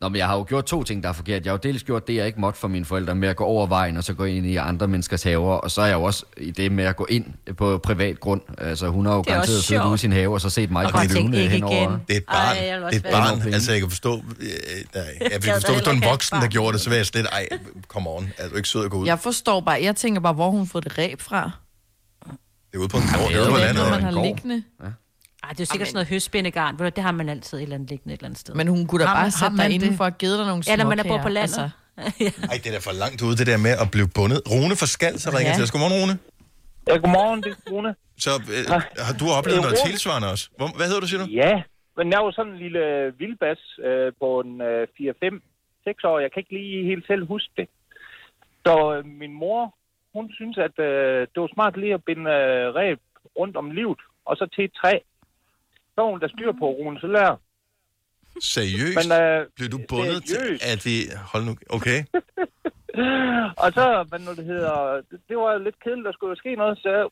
Nå, men jeg har jo gjort to ting, der er forkert. Jeg har jo dels gjort det, jeg ikke måtte for mine forældre, med at gå over vejen og så gå ind i andre menneskers haver. Og så er jeg jo også i det med at gå ind på privat grund. Altså, hun har jo er garanteret også siddet ude i sin have og så set mig bare flyvende ikke henover. igen. Det er et barn. Ej, jeg det er et være- barn. Endnu Altså, jeg kan forstå... Øh, nej, jeg kan forstå, hvis det var en voksen, der gjorde det, så vil jeg slet... Ej, come on. Er du ikke sød at gå ud? Jeg forstår bare, jeg tænker bare, hvor hun fået det ræb fra. Det er ude på en gård. Det er ude på landet. Man har liggende. Ej, det er jo sikkert sådan noget du, Det har man altid et eller andet liggende et eller andet sted. Men hun kunne da Har bare sætte dig det? inden for at give dig nogle Ja, når man er på småkager. på landet. Altså, Ej, det er da for langt ude, det der med at blive bundet. Rune fra Skald, så ringer Ja. til os. Godmorgen, Rune. Ja, godmorgen, det er Rune. Så øh, har du oplevet noget tilsvarende også? Hvor, hvad hedder du, siger du? Ja, men jeg var sådan en lille vildbas øh, på en øh, 4-5-6 år. Jeg kan ikke lige helt selv huske det. Så øh, min mor, hun synes, at øh, det var smart lige at binde øh, ræb rundt om livet, og så til et træ. Hun der styr på, Rune, så lærer. Seriøst? Men, øh, Blev du bundet til, seriøst. at det... Hold nu... Okay. og så, hvad nu det hedder, det, det var lidt kedeligt, der skulle ske noget, så jeg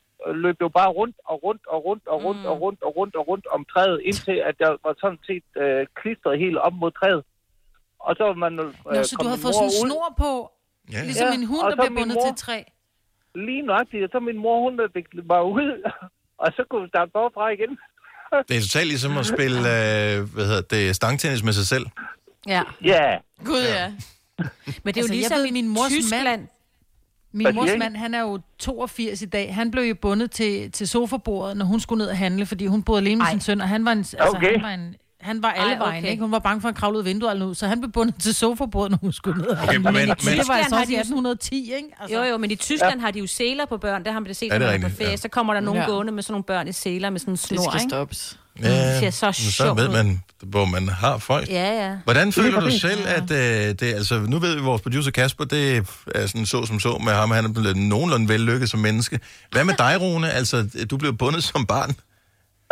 løb jo bare rundt og rundt og rundt og rundt og rundt og rundt og rundt om træet, indtil at jeg var sådan set øh, klistret helt op mod træet. Og så var man... Øh, Nå, så du har fået sådan en snor på, Ja. ligesom en hund, der bliver bundet mor- til et træ. Lige nøjagtigt, og så min mor, hun der fik mig ud, og så kunne vi starte forfra igen. Det er totalt ligesom at spille, øh, hvad hedder det, stangtennis med sig selv. Ja. Ja. Gud ja. Men det er jo Altså, jeg ligesom ved, min mors Tyskland. mand- Min mors mand, han er jo 82 i dag. Han blev jo bundet til, til sofabordet, når hun skulle ned og handle, fordi hun boede alene med Ej. sin søn, og han var, en, altså, Okay. han var, en, han var alle Ej, vejen, okay. ikke? Hun var bange for at kravle ud af vinduet eller noget, så han blev bundet til sofabordet, når hun skulle ned og Okay, men- men- det var Tyskland altså har også i de jo- 1810, ikke? Altså, Jo, jo, men i Tyskland ja. har de jo seler på børn. Der har man det set, når det man er på ferie. Ja. Så kommer der nogen Ja. gående med sådan nogle børn i seler med sådan en Det snor, skal ikke? stoppes. Ja, Det ser så men så sjovt ved man, hvor man har folk. Ja, ja. Hvordan føler du selv, at øh, det, altså, nu ved vi, vores producer Kasper, det er sådan så som så med ham, han er blevet nogenlunde vellykket som menneske. Hvad med dig, Rune? Altså, du blev bundet som barn.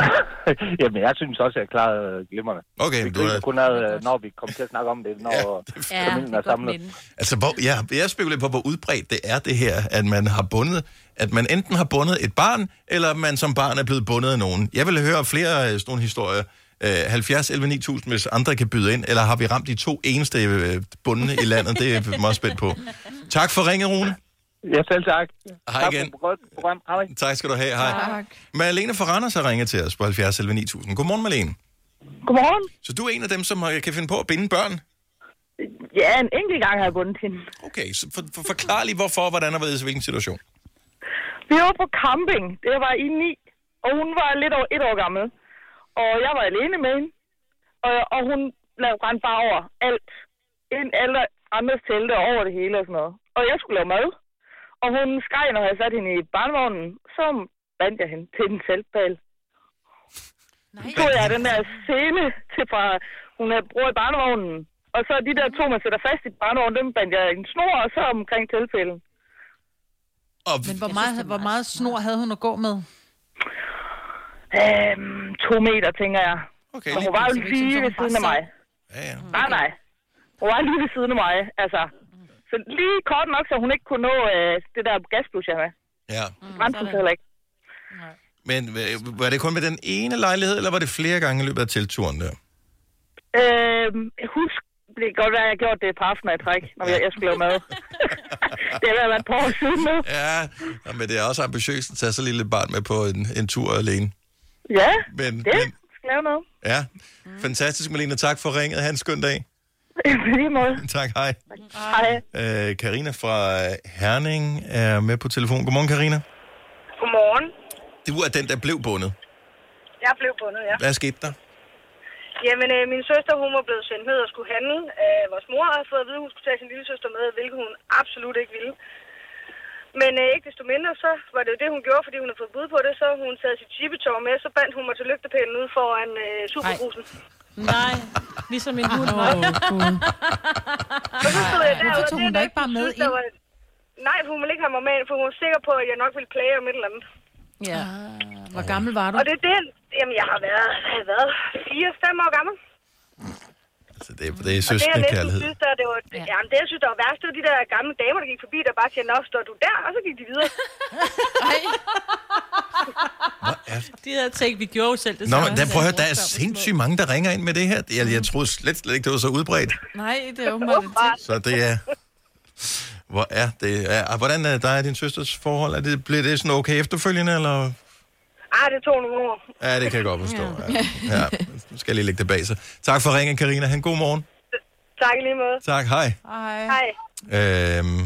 Jamen, jeg synes også, at jeg klarede øh, glimrende. Okay, Vi du er... kun ad, øh, når vi kommer til at snakke om det, når Ja, familien er er samlet. Altså, hvor, ja, jeg spekulerer på, hvor udbredt det er det her, at man har bundet, at man enten har bundet et barn, eller man som barn er blevet bundet af nogen. Jeg vil høre flere øh, sådan nogle historier. Øh, 70 11 9000, hvis andre kan byde ind, eller har vi ramt de to eneste bundne i landet? Det er jeg meget spændt på. Tak for ringet, Rune. Ja, selv tak. Hej Tak igen. godt program. Hej. Tak skal du have. Hej. Tak. Marlene fra Randers har ringet til os på 70 11 9000. Godmorgen, Marlene. Godmorgen. Så du er en af dem, som kan finde på at binde børn? Ja, en enkelt gang har jeg bundet hende. Okay, så for, for, forklar lige hvorfor, hvordan og hvorledes, i hvilken situation. Vi var på camping. Det var i ni, og hun var lidt over et år gammel. Og jeg var alene med hende. Og, og hun lavede brændt bare over alt. Ind alle andres telte over det hele og sådan noget. Og jeg skulle lave mad. Og hun skreg, når jeg satte hende i barnevognen. Så bandt jeg hende til den teltbal. Så tog jeg den der scene til fra, hun havde brugt i barnevognen. Og så de der to, man sætter fast i barnevognen, dem bandt jeg en snor, og så omkring teltpælen. Og, Men hvor meget, hvor meget snor havde hun at gå med? Øhm, to meter, tænker jeg. Okay, Men lige hun var jo så lige så ved siden af mig. Ja, ja. Nej, nej. Hun var lige ved siden af mig, altså. Så lige kort nok, så hun ikke kunne nå øh, det der gasblus, jeg havde. ja. Hun så heller ikke. Men øh, var det kun med den ene lejlighed, eller var det flere gange i løbet af teltturen der? Øhm, husk, det kan godt være, at jeg gjorde det et par aftener i træk, når jeg, jeg skulle lave mad. det har været et par år siden nu. Ja, men det er også ambitiøst at tage så lille barn med på en, en tur alene. Ja, Men, det men skal lave noget. ja, fantastisk, Malene. Tak for ringet. Ha' en skøn dag. Lige måde. Tak, hej. Hej. Øh, Karina fra Herning er med på telefon. Godmorgen, Karina. Godmorgen. Du er den, der blev bundet. Jeg blev bundet, ja. Hvad skete der? Jamen, øh, min søster, hun var blevet sendt ned og skulle handle. Øh, vores mor havde fået at vide, at hun skulle tage sin lille søster med, hvilket hun absolut ikke ville. Men øh, ikke desto mindre, så var det jo det, hun gjorde, fordi hun havde fået bud på det. Så hun taget sit chipetår med, så bandt hun mig til lygtepælen ude foran øh, superbrusen. Nej, ligesom en hund. Åh, Gud. Stod jeg Hvorfor tog og hun er ikke bare med ind? Nej, for hun ville ikke have mig med ind, for hun var sikker på, at jeg nok ville plage om et eller andet. Ja. Hvor gammel var du? Og det er det, jamen jeg har været, hvad har jeg været 4-5 år gammel. Altså, det, er- det er Og det søskende næsten kærlighed. synes, der, det var, ja. jamen, det jeg synes, der var værst, det var de der gamle damer, der gik forbi, der bare siger, nå, står du der? Og så gik de videre. De havde tænkt, vi gjorde jo selv det Nå, men der, prøv at høre, der er sindssygt mange, der ringer ind med det her. Jeg, jeg troede slet, slet ikke, det var så udbredt. Nej, det er åbenbart det Så det er... Hvor er det? Er, hvordan er dig og din søsters forhold? Er det, bliver det sådan okay efterfølgende, eller? Ah, det tog nogle år. Ja, det kan jeg godt forstå. Ja. Ja. Nu skal jeg lige lægge det bag sig. Tak for ringen, Karina. Han god morgen. Tak lige måde. Tak, hej. Hej. Hej. Øhm,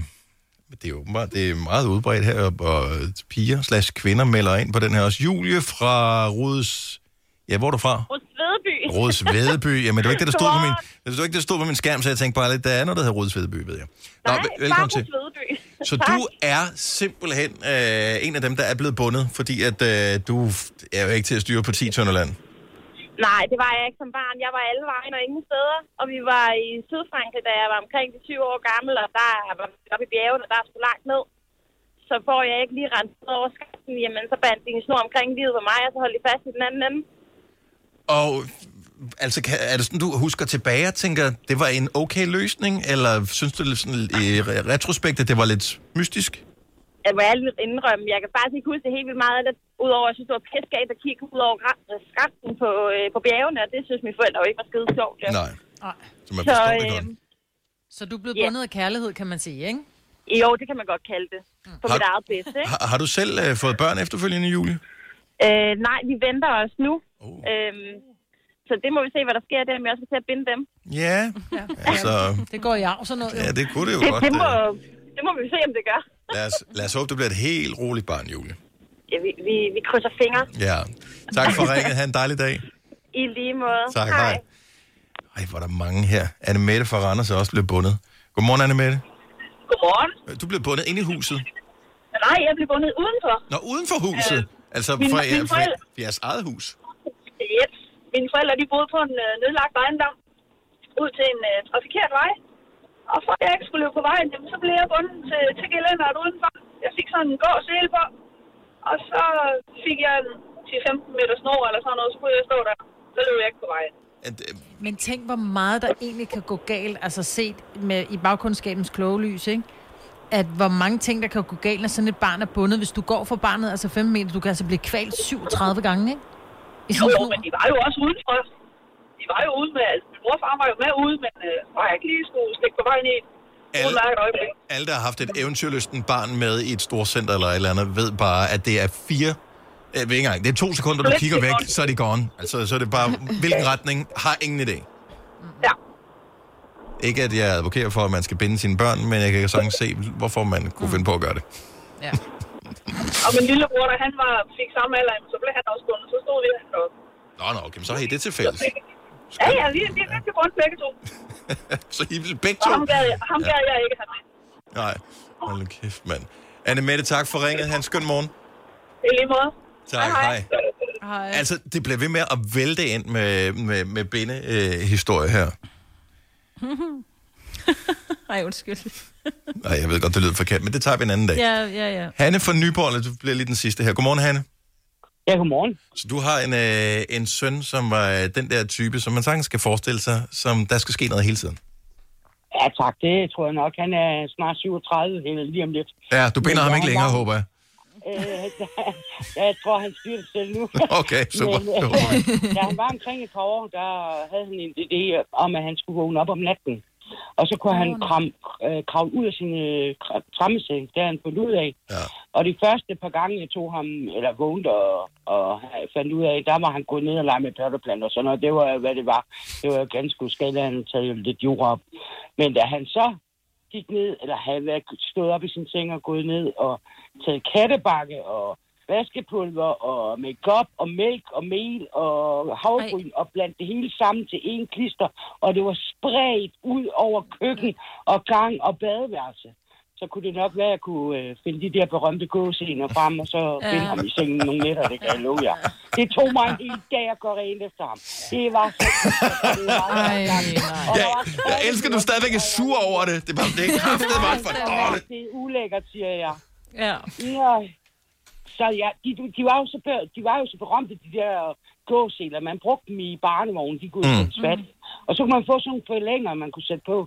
det er jo åbenbart, det er meget udbredt her, og piger slash kvinder melder ind på den her også. Julie fra Rudes... Ja, hvor er du fra? Rødsvedeby. Råds Vedeby. Jamen, det var ikke det, der stod på min, det var ikke det, der stod på min skærm, så jeg tænkte bare lidt, der er noget, der hedder Råds Vedeby, ved jeg. Nå, Nej, vel- velkommen til. Rødsvedeby. Så du er simpelthen øh, en af dem, der er blevet bundet, fordi at øh, du er jo ikke til at styre på 10 tønder land. Nej, det var jeg ikke som barn. Jeg var alle vejen og ingen steder. Og vi var i Sydfrankrig, da jeg var omkring de 20 år gammel, og der var vi oppe i bjergene, og der er sgu langt ned. Så får jeg ikke lige renset over skaften, jamen så bandt de en snor omkring livet på mig, og så holdt de fast i den anden ende. Og altså, kan, er det sådan, du husker tilbage og tænker, det var en okay løsning, eller synes du sådan, i re- retrospekt, at det var lidt mystisk? Jeg må ærligt indrømme, jeg kan faktisk ikke huske det helt vildt meget, af det, udover at jeg synes, det var pissegalt at kigge ud over skrænten på, øh, på bjergene, og det synes mine forældre jo ikke var skide sjovt. Ja. Nej. Så man Så, forstår det øh, godt. Så du er blevet Ja. bundet af kærlighed, kan man sige, ikke? Jo, det kan man godt kalde det. På Har- mit eget bedste, ikke? Har, har du selv øh, fået børn efterfølgende, Julie? Øh, nej, vi venter os nu. Oh. Øhm, så det må vi se, hvad der sker der, om jeg også til at binde dem. Ja, altså, Det går i arv, sådan noget. ja, det kunne det jo Det, godt. det, må, øh. det må vi se, om det gør. Lad os, lad os håbe, det bliver et helt roligt barn, Julie. Ja, vi, vi, vi krydser fingre. Ja. Tak for ringet. Ha' en dejlig dag. I lige måde. Tak, hej. Ej, hvor er der mange her. Anne Mette fra Randers er også blevet bundet. Godmorgen, Anne Mette. Godmorgen. Du blev bundet ind i huset. Nej, jeg blev bundet udenfor. Nå, uden for huset. Altså Min- fra, fra, forældre- fra jeres eget hus. Yep. Mine forældre, de boede på en øh, nedlagt ejendom ud til en øh, trafikeret vej. Og for at jeg ikke skulle løbe på vejen, jamen, så blev jeg bundet til, til gelænderet udenfor. Jeg fik sådan en gård sele på. Og så fik jeg en 10-15 meter snor eller sådan noget, så kunne jeg stå der. Så løb jeg ikke på vejen. Men tænk, hvor meget der egentlig kan gå galt, altså set med, i bagkundskabens kloge lys, ikke? At hvor mange ting, der kan gå galt, når sådan et barn er bundet. Hvis du går for barnet, altså 5 meter, du kan altså blive kvalt 37 gange, ikke? I Jo, jo, men de var jo også udenfor. De var jo ude med, altså min mor og far var jo med ude, men øh, var jeg ikke lige skulle stikke på vejen i Alle, alle, der har haft et eventyrlysten barn med i et storcenter eller et eller andet, ved bare, at det er fire... Jeg ved ikke engang, det er to sekunder, du kigger væk, så er de gone. Altså, så er det bare, hvilken retning, har ingen idé. Ja. Ikke at jeg advokerer for, at man skal binde sine børn, men jeg kan sagtens se, hvorfor man kunne finde på at gøre det. Og min lillebror, da han var, fik samme alder, så blev han også bundet. Så stod vi og... Nå, nå, okay, men så har I det til fælles. Ja, ja, vi, vi er rigtig bundet begge to. Så I vil begge Og to? ham gad jeg, ham gad jeg ikke have med. Nej, hold nu kæft, mand. Anne Mette, tak for ringet. Han skøn morgen. I lige måde. Tak, hej. hej. Altså, det bliver ved med at vælte ind med, med, med binde-historie øh, historie her. Ej, undskyld. Nej, jeg ved godt, det lyder forkert, men det tager vi en anden dag. Ja, ja, ja. Hanne fra Nyborg, du bliver lige den sidste her. Godmorgen, Hanne. Ja, godmorgen. Så du har en, øh, en søn, som var øh, den der type, som man sagtens skal forestille sig, som der skal ske noget hele tiden. Ja, tak. Det tror jeg nok. Han er snart 37, eller lige om lidt. Ja, du binder Men ham ikke længere, lang- håber jeg. Øh, jeg tror, han styrer det selv nu. Okay, super. Men, øh, da han var omkring et par år, der havde han en idé om, at han skulle vågne op om natten. Og så kunne han kram, øh, kravle ud af sin øh, kra- trammeseng. Det har han fundet ud af. Ja. Og de første par gange, jeg tog ham, eller vågnede og, og fandt ud af, der var han gået ned og lege med potteplanter og sådan noget. Det var, hvad det var. Det var ganske uskadeligt. Han taget lidt jord op. Men da han så gik ned, eller havde været stået op i sin seng og gået ned og taget kattebakke og vaskepulver og makeup og mælk og mel og havregryn og blandt det hele sammen til en klister, og det var spredt ud over køkken og gang og badeværelse. så kunne det nok være, at jeg kunne øh, finde de der berømte gåscener frem, og så Ja. finde ham i sengen nogle nætter, det kan jeg love jer. Det tog mig en hel dag at gå rent efter ham. Det var så... Det var så Ej, Jeg, var jeg elsker, at du stadigvæk er sur over det. Det er bare, det er kraftet bare for dårligt. Det er ulækkert, siger jeg. Ja. Ja. Så ja, de, de, var jo så, de var jo så berømte, de der gåseler. Man brugte dem i barnevognen, de kunne Mm. svat. Og så kunne man få sådan nogle forlænger, man kunne sætte på.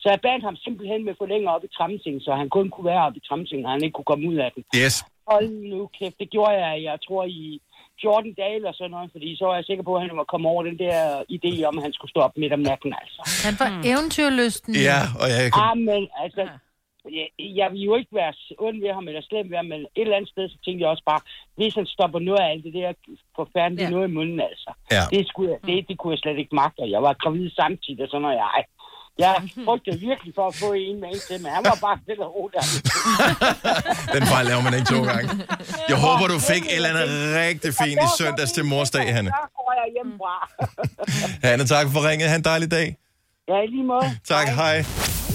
Så jeg bandt ham simpelthen med forlænger op i tramsingen, så han kun kunne være oppe i tramsingen, og han ikke kunne komme ud af den. Yes. Hold nu kæft, det gjorde jeg, jeg tror i 14 dage eller sådan noget, fordi så var jeg sikker på, at han var kommet over den der idé om, at han skulle stå op midt om natten, altså. Han var mm. eventyrlysten. Ja, og jeg kan... Ah, men altså, jeg, jeg vil jo ikke være ond ved ham eller slem ved ham, men et eller andet sted, så tænkte jeg også bare, hvis han stopper noget af alt det der forfærdelige ja. noget i munden, altså. Ja. Det, skulle, jeg- det, det kunne jeg slet ikke magte, og jeg var gravid samtidig, og sådan noget. Jeg, jeg frygtede virkelig for at få en med en til, men han var bare og roligt. Den fejl laver man ikke to gange. Jeg håber, du fik et eller andet rigtig fint i søndags til morsdag, Hanne. Så går jeg hjemmefra. Hanne, tak for ringet. Ha' en dejlig dag. ja, lige måde. Tak, hej.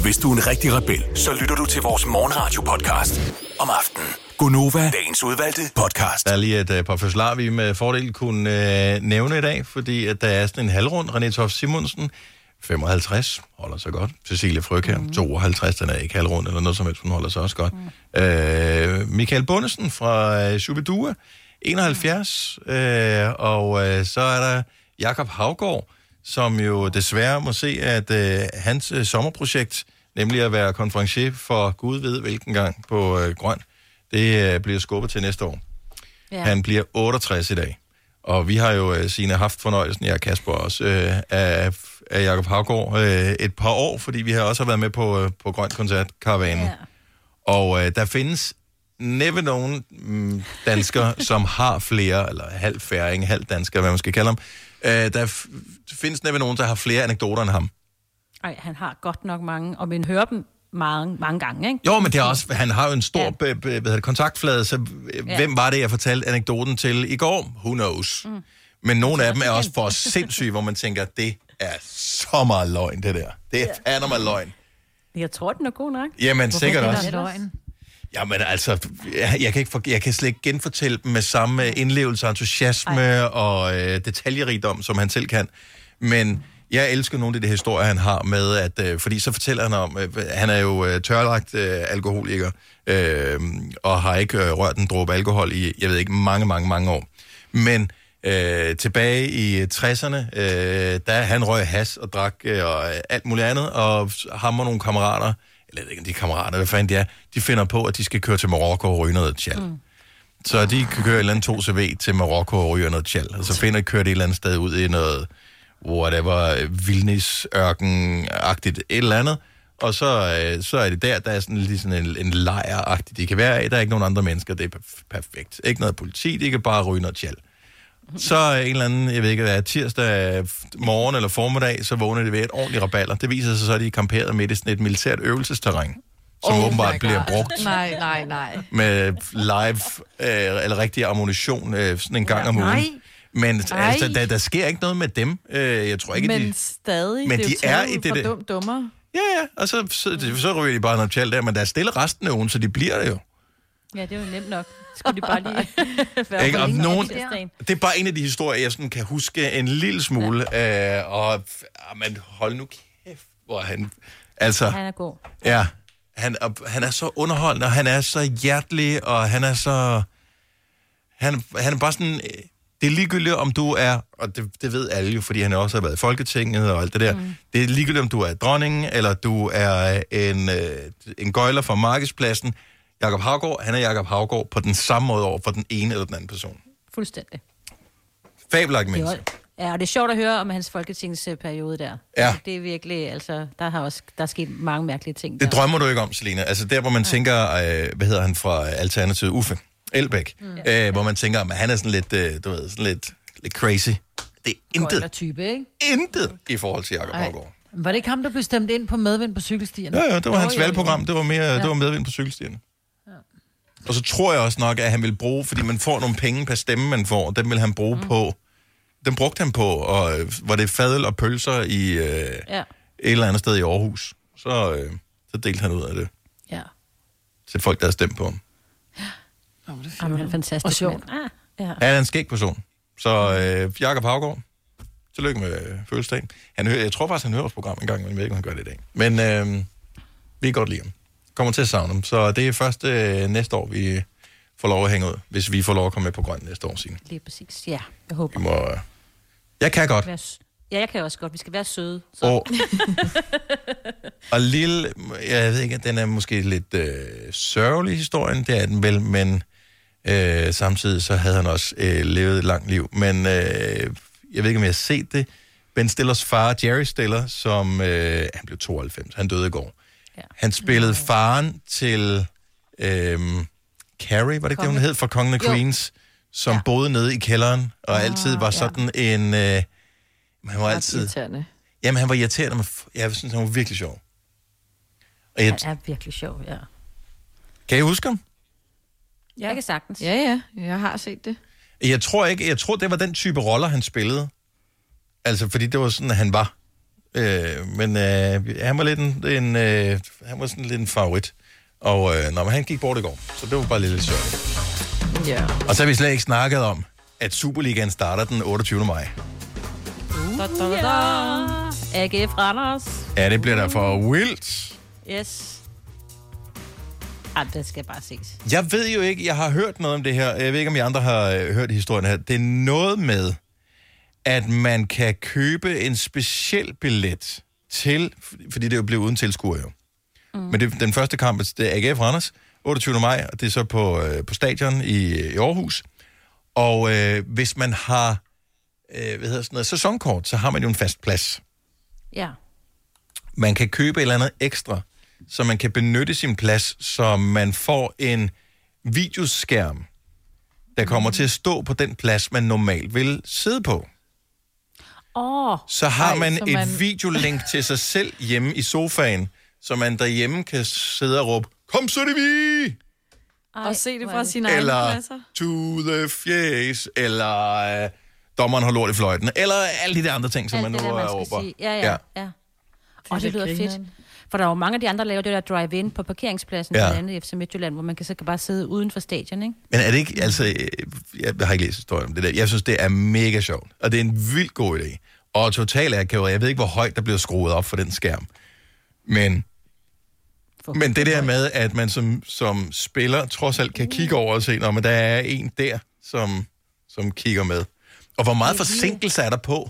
Hvis du er en rigtig rebel, så lytter du til vores morgenradio-podcast om aftenen. Gunova, dagens udvalgte podcast. Der er lige et uh, par fødslar, vi med fordel kunne uh, nævne i dag, fordi at der er sådan en halvrund. René Toft Simonsen, 55, holder sig godt. Cecilie Frøkær, mm. 52, den er ikke halvrund eller noget som helst, hun holder sig også godt. Mm. Uh, Michael Bundesen fra uh, Shubidua, 71, uh, og uh, så er der Jakob Havgård, som jo desværre må se, at uh, hans uh, sommerprojekt, nemlig at være konferencier for Gud ved hvilken gang på uh, Grøn, det uh, bliver skubbet til næste år. Ja. Han bliver 68 i dag. Og vi har jo, øh, Signe, haft fornøjelsen, jeg og Kasper også, øh, af, af Jacob Havgård øh, et par år, fordi vi har også været med på, øh, på Grøn Koncert Karavanen. Ja. Og øh, der findes næppe nogen mm, danskere, som har flere, eller halv færing, halv dansker, hvad man skal kalde dem. Øh, der f- findes næppe nogen, der har flere anekdoter end ham. Ej, han har godt nok mange, og man hører dem mange, mange gange, ikke? Jo, men det er også, han har jo en stor ja. be, be, hvad hedder det, kontaktflade, så ja. Ja. hvem var det, jeg fortalte anekdoten til i går? Who knows? Mm. Men nogle af dem er også for sindssyge, hvor man tænker, det er så meget løgn, det der. Det er ja. meget løgn. Jeg tror, den er god nok. Jamen, Hvorfor sikkert er også. løgn? Jamen altså, jeg, jeg, kan ikke for, jeg kan slet ikke genfortælle dem med samme indlevelse, entusiasme Ej. og øh, detaljerigdom, som han selv kan. Men jeg elsker nogle af de historier, han har med, at, øh, fordi så fortæller han om, øh, han er jo øh, tørlagt øh, alkoholiker, øh, og har ikke øh, rørt en dråbe alkohol i, jeg ved ikke, mange, mange, mange år. Men øh, tilbage i 60'erne, øh, der han røg has og drak øh, og alt muligt andet, og ham og nogle kammerater, eller jeg ved ikke, de er kammerater, hvad fanden de er, de finder på, at de skal køre til Marokko og ryge noget tjal. Mm. Så de kan køre et eller andet 2CV til Marokko og ryge noget tjal, og så finder de kørt et eller andet sted ud i noget, whatever, vildnis ørken-agtigt et eller andet, og så, øh, så er det der, der er sådan lige sådan en, en lejr-agtigt, de kan være i. Der er ikke nogen andre mennesker, det er perf- perfekt. Ikke noget politi, de kan bare ryge noget tjal. Så er en eller anden, jeg ved ikke hvad, tirsdag morgen eller formiddag, så vågner de ved et ordentligt raballer. Det viser sig så, at de er camperet midt i sådan et militært øvelsesterræn, som oh åbenbart bliver brugt Nej, nej, nej. med live øh, eller rigtig ammunition øh, sådan en gang om ugen. Nej. Men altså, der, der sker ikke noget med dem. Øh, jeg tror ikke, Men de... stadig, Men det er de er i det der- dum, dummer. Ja, ja, og så, så, så ryger de bare noget tjal der, men der er stille resten af ugen, så de bliver det jo. Ja, det er jo nemt nok. Skulle de bare lige være Ikke? længe nogen, det er bare en af de historier, jeg sådan kan huske en lille smule. Ja. Øh, og ah, men hold nu kæft, hvor han... Altså, Han er god. Ja, han, og han er så underholdende, og han er så hjertelig, og han er så... Han, han er bare sådan... øh, Det er ligegyldigt, om du er, og det, det ved alle jo, fordi han også har været i Folketinget og alt det der. Mm. Det er ligegyldigt, om du er dronningen, eller du er en, øh, en gøjler fra markedspladsen. Jakob Havgård, han er Jakob Havgård på den samme måde over for den ene eller den anden person. Fuldstændig. Fabelagt menneske. ja, og det er sjovt at høre om hans folketingsperiode der. Ja. Altså, det er virkelig, altså, der har også der er sket mange mærkelige ting. Det der. drømmer du ikke om, Selina. Altså der, hvor man tænker, øh, hvad hedder han fra Alternativet? Uffe Elbæk. Mm. Øh, hvor man tænker, at han er sådan lidt, øh, du ved, sådan lidt, lidt crazy. Det er intet, type, ikke? intet i forhold til Jacob Ej. Havgård. Var det ikke ham, der blev stemt ind på medvind på cykelstierne? Ja, ja, det var hans valgprogram. Det var, mere, Ja. det var medvind på cykelstierne. Og så tror jeg også nok, at han vil bruge, fordi man får nogle penge per stemme, man får, dem vil han bruge mm. på, dem brugte han på, og øh, var det fadel og pølser i øh, Ja. et eller andet sted i Aarhus. Så, øh, så delte han ud af det. Ja. til folk, der har stemt på ham. Jamen, han er fantastisk. Og. Ah, ja. Han er en skæg person. Så øh, Jakob Havgaard, tillykke med øh, fødselsdagen. Han hører, jeg tror faktisk, han hører vores program en gang, men jeg ved ikke, om han gør det i dag. Men øh, vi kan godt lide ham. Kommer til at savne ham. Så det er først øh, næste år, vi får lov at hænge ud, hvis vi får lov at komme med på grøn næste år, Signe. Lige præcis. Ja, jeg håber. Vi må, øh, jeg kan godt. Ja, jeg kan også godt. Vi skal være søde. Så. Og, og lille, jeg ved ikke, den er måske lidt øh, sørgelig historien, det er den vel, men øh, samtidig så havde han også øh, levet et langt liv. Men øh, jeg ved ikke, om jeg har set det. Ben Stillers far, Jerry Stiller, som øh, han blev 92, han døde i går. Ja. Han spillede faren til øh, Carrie, var det ikke det, hun hed, fra Kongen af. Queens, som ja. boede nede i kælderen, og ah, altid var sådan en... Øh, han var altid... Irriterende. Jamen, han var irriterende, men jeg synes, han var virkelig sjov. Og jeg, Han er virkelig sjov, ja. kan I huske ham? Ja. Jeg kan sagtens. Ja, ja. Jeg har set det. Jeg tror ikke, jeg tror, det var den type roller, han spillede. Altså, fordi det var sådan, han var. Øh, men øh, han var lidt en, en øh, han var sådan lidt en favorit. Og øh, når han gik bort i går, så det var bare lidt sørgeligt. Ja. Og så har vi slet ikke snakket om, at Superligaen starter den 28. maj. Da, da, da, da. AGF Randers. Ja, det bliver der for vildt. Yes. Ej, det skal bare ses. Jeg ved jo ikke, jeg har hørt noget om det her. Jeg ved ikke, om I andre har øh, hørt historien her. Det er noget med, at man kan købe en speciel billet til, fordi det jo blevet uden tilskuer jo. Mm. Men det, den første kamp, det er AGF Randers, 28. maj, og det er så på, øh, på stadion i, i Aarhus. Og øh, hvis man har øh, hvad hedder sådan noget, sæsonkort, så har man jo en fast plads. Ja. Man kan købe et eller andet ekstra, så man kan benytte sin plads, så man får en videoskærm, der kommer til at stå på den plads, man normalt vil sidde på. Åh. Oh, Så har man et man... videolink til sig selv hjemme i sofaen, så man derhjemme kan sidde og råbe, kom så det vi! Og se det fra sine egne Eller pladser. to the face, eller øh, dommeren har lort i fløjten, eller alle de der andre ting, som Alt man nu det der, man råber. sige. Ja, ja, ja. ja. Og det lidt lyder fedt. For der er jo mange af de andre, der laver det der drive-in på parkeringspladsen, Ja. blandt andet i FC Midtjylland, hvor man kan så kan bare sidde uden for stadion, ikke? Men er det ikke, altså, øh, jeg har ikke læst historien om det der. Jeg synes, det er mega sjovt, og det er en vildt god idé. Og totalt akavet. Jeg ved ikke, hvor højt der bliver skruet op for den skærm. Men, men det der med, at man som, som spiller trods alt kan kigge over og se, når der er en der, som, som kigger med. Og hvor meget forsinkelse er der på?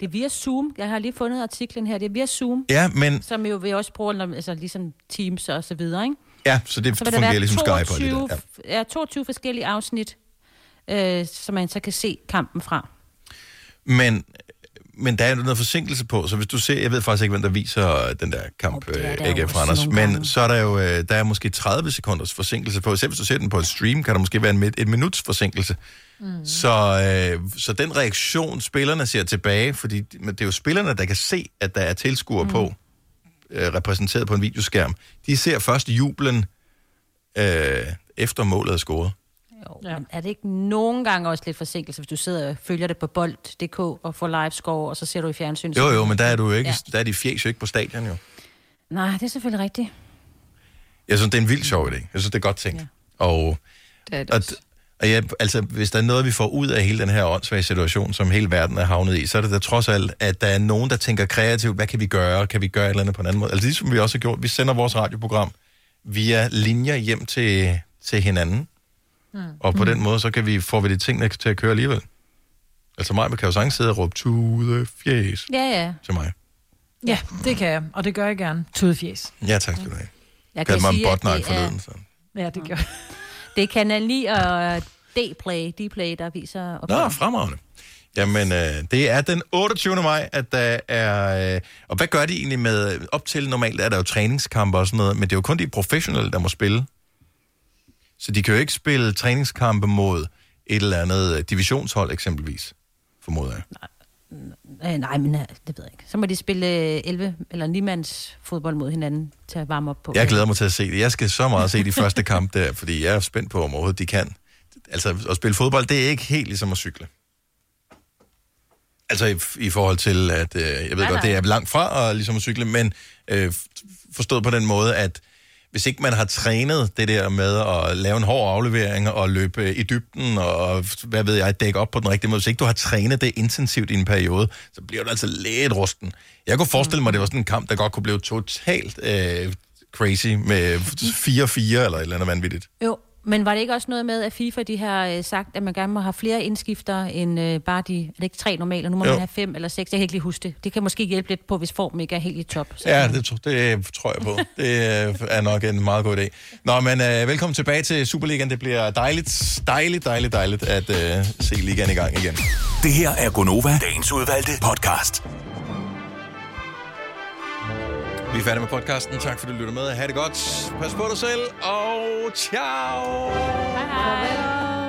Det er via Zoom. Jeg har lige fundet artiklen her. Det er via Zoom. Ja, men- Som jo vi også bruger, altså ligesom Teams og så videre, ikke? Ja, så det Så fungerer være ligesom Skype og 22, det der. Ja. ja. 22 forskellige afsnit, øh, som man så kan se kampen fra. Men, men der er noget forsinkelse på, så hvis du ser, jeg ved faktisk ikke, hvem der viser den der kamp, der øh, AGF også Randers, men så er der jo, øh, der er måske 30 sekunders forsinkelse på. Selv hvis du ser den på et stream, kan der måske være en, et minuts forsinkelse. Mm. Så, øh, så den reaktion, spillerne ser tilbage, fordi det er jo spillerne, der kan se, at der er tilskuere mm. på, øh, repræsenteret på en videoskærm. De ser først jublen, øh, efter målet er scoret. Jo, ja. men er det ikke nogen gange også lidt forsinkelse, hvis du sidder og følger det på bold.dk og får live score, og så ser du i fjernsynet? Jo, jo, men der er du jo ikke, Ja. ja. der er de fjæs jo ikke på stadion jo. Nej, det er selvfølgelig rigtigt. Jeg synes, det er en vild sjov idé. Jeg synes, det er godt tænkt. Ja. Og, det er det og, og ja, altså, hvis der er noget, vi får ud af hele den her åndssvage situation, som hele verden er havnet i, så er det da trods alt, at der er nogen, der tænker kreativt, hvad kan vi gøre? Kan vi gøre et eller andet på en anden måde? Altså ligesom vi også har gjort, vi sender vores radioprogram via linjer hjem til, til hinanden, Mm. og på den måde, så kan vi, får vi de tingene til at køre alligevel. Altså mig kan jo sagtens sidde og råbe, to the fjes Ja, ja. til mig. Ja, det kan jeg, og det gør jeg gerne. Tudefjes. Ja, tak skal du have. Jeg Kaldte mig en sige, at botnak det forleden, er- så. Ja, det gør jeg. Det er Kanal 9 og D-Play, D-Play, der viser... Nå, fremragende. Jamen, øh, det er den 28. maj, at der er... Øh, og hvad gør de egentlig med... Op til normalt er der jo træningskampe og sådan noget, men det er jo kun de professionelle, der må spille. Så de kan jo ikke spille træningskampe mod et eller andet øh, divisionshold eksempelvis, formoder jeg. Øh, nej, men øh, det ved jeg ikke. Så må de spille øh, 11 eller 9 mands fodbold mod hinanden til at varme op på. Jeg glæder mig til at se det. Jeg skal så meget se de første kamp der, fordi jeg er spændt på, om overhovedet de kan. Altså, at spille fodbold, det er ikke helt ligesom at cykle. Altså i, i forhold til, at øh, jeg ved Nej, godt, nej. det er langt fra at, ligesom at cykle, men øh, forstået på den måde, at hvis ikke man har trænet det der med at lave en hård aflevering og løbe øh, i dybden og, hvad ved jeg, dække op på den rigtige måde, hvis ikke du har trænet det intensivt i en periode, så bliver du altså lidt rusten. Jeg kunne forestille mig, at det var sådan en kamp, der godt kunne blive totalt øh, crazy med 4-4 eller et eller andet vanvittigt. Jo, men var det ikke også noget med, at FIFA de har øh, sagt, at man gerne må have flere indskifter end øh, bare de, er det ikke tre normale, nu må Jo. man have fem eller seks, jeg kan ikke lige huske det. Det kan måske hjælpe lidt på, hvis formen ikke er helt i top. Så. Ja, det, det tror jeg på. Det øh, er nok en meget god idé. Nå, men øh, velkommen tilbage til Superligaen. Det bliver dejligt, dejligt, dejligt, dejligt at øh, se ligaen i gang igen. Det her er Gonova, dagens udvalgte podcast. Vi er færdige med podcasten. Tak fordi du lytter med. Ha' det godt. Pas på dig selv, og ciao! Hej hej!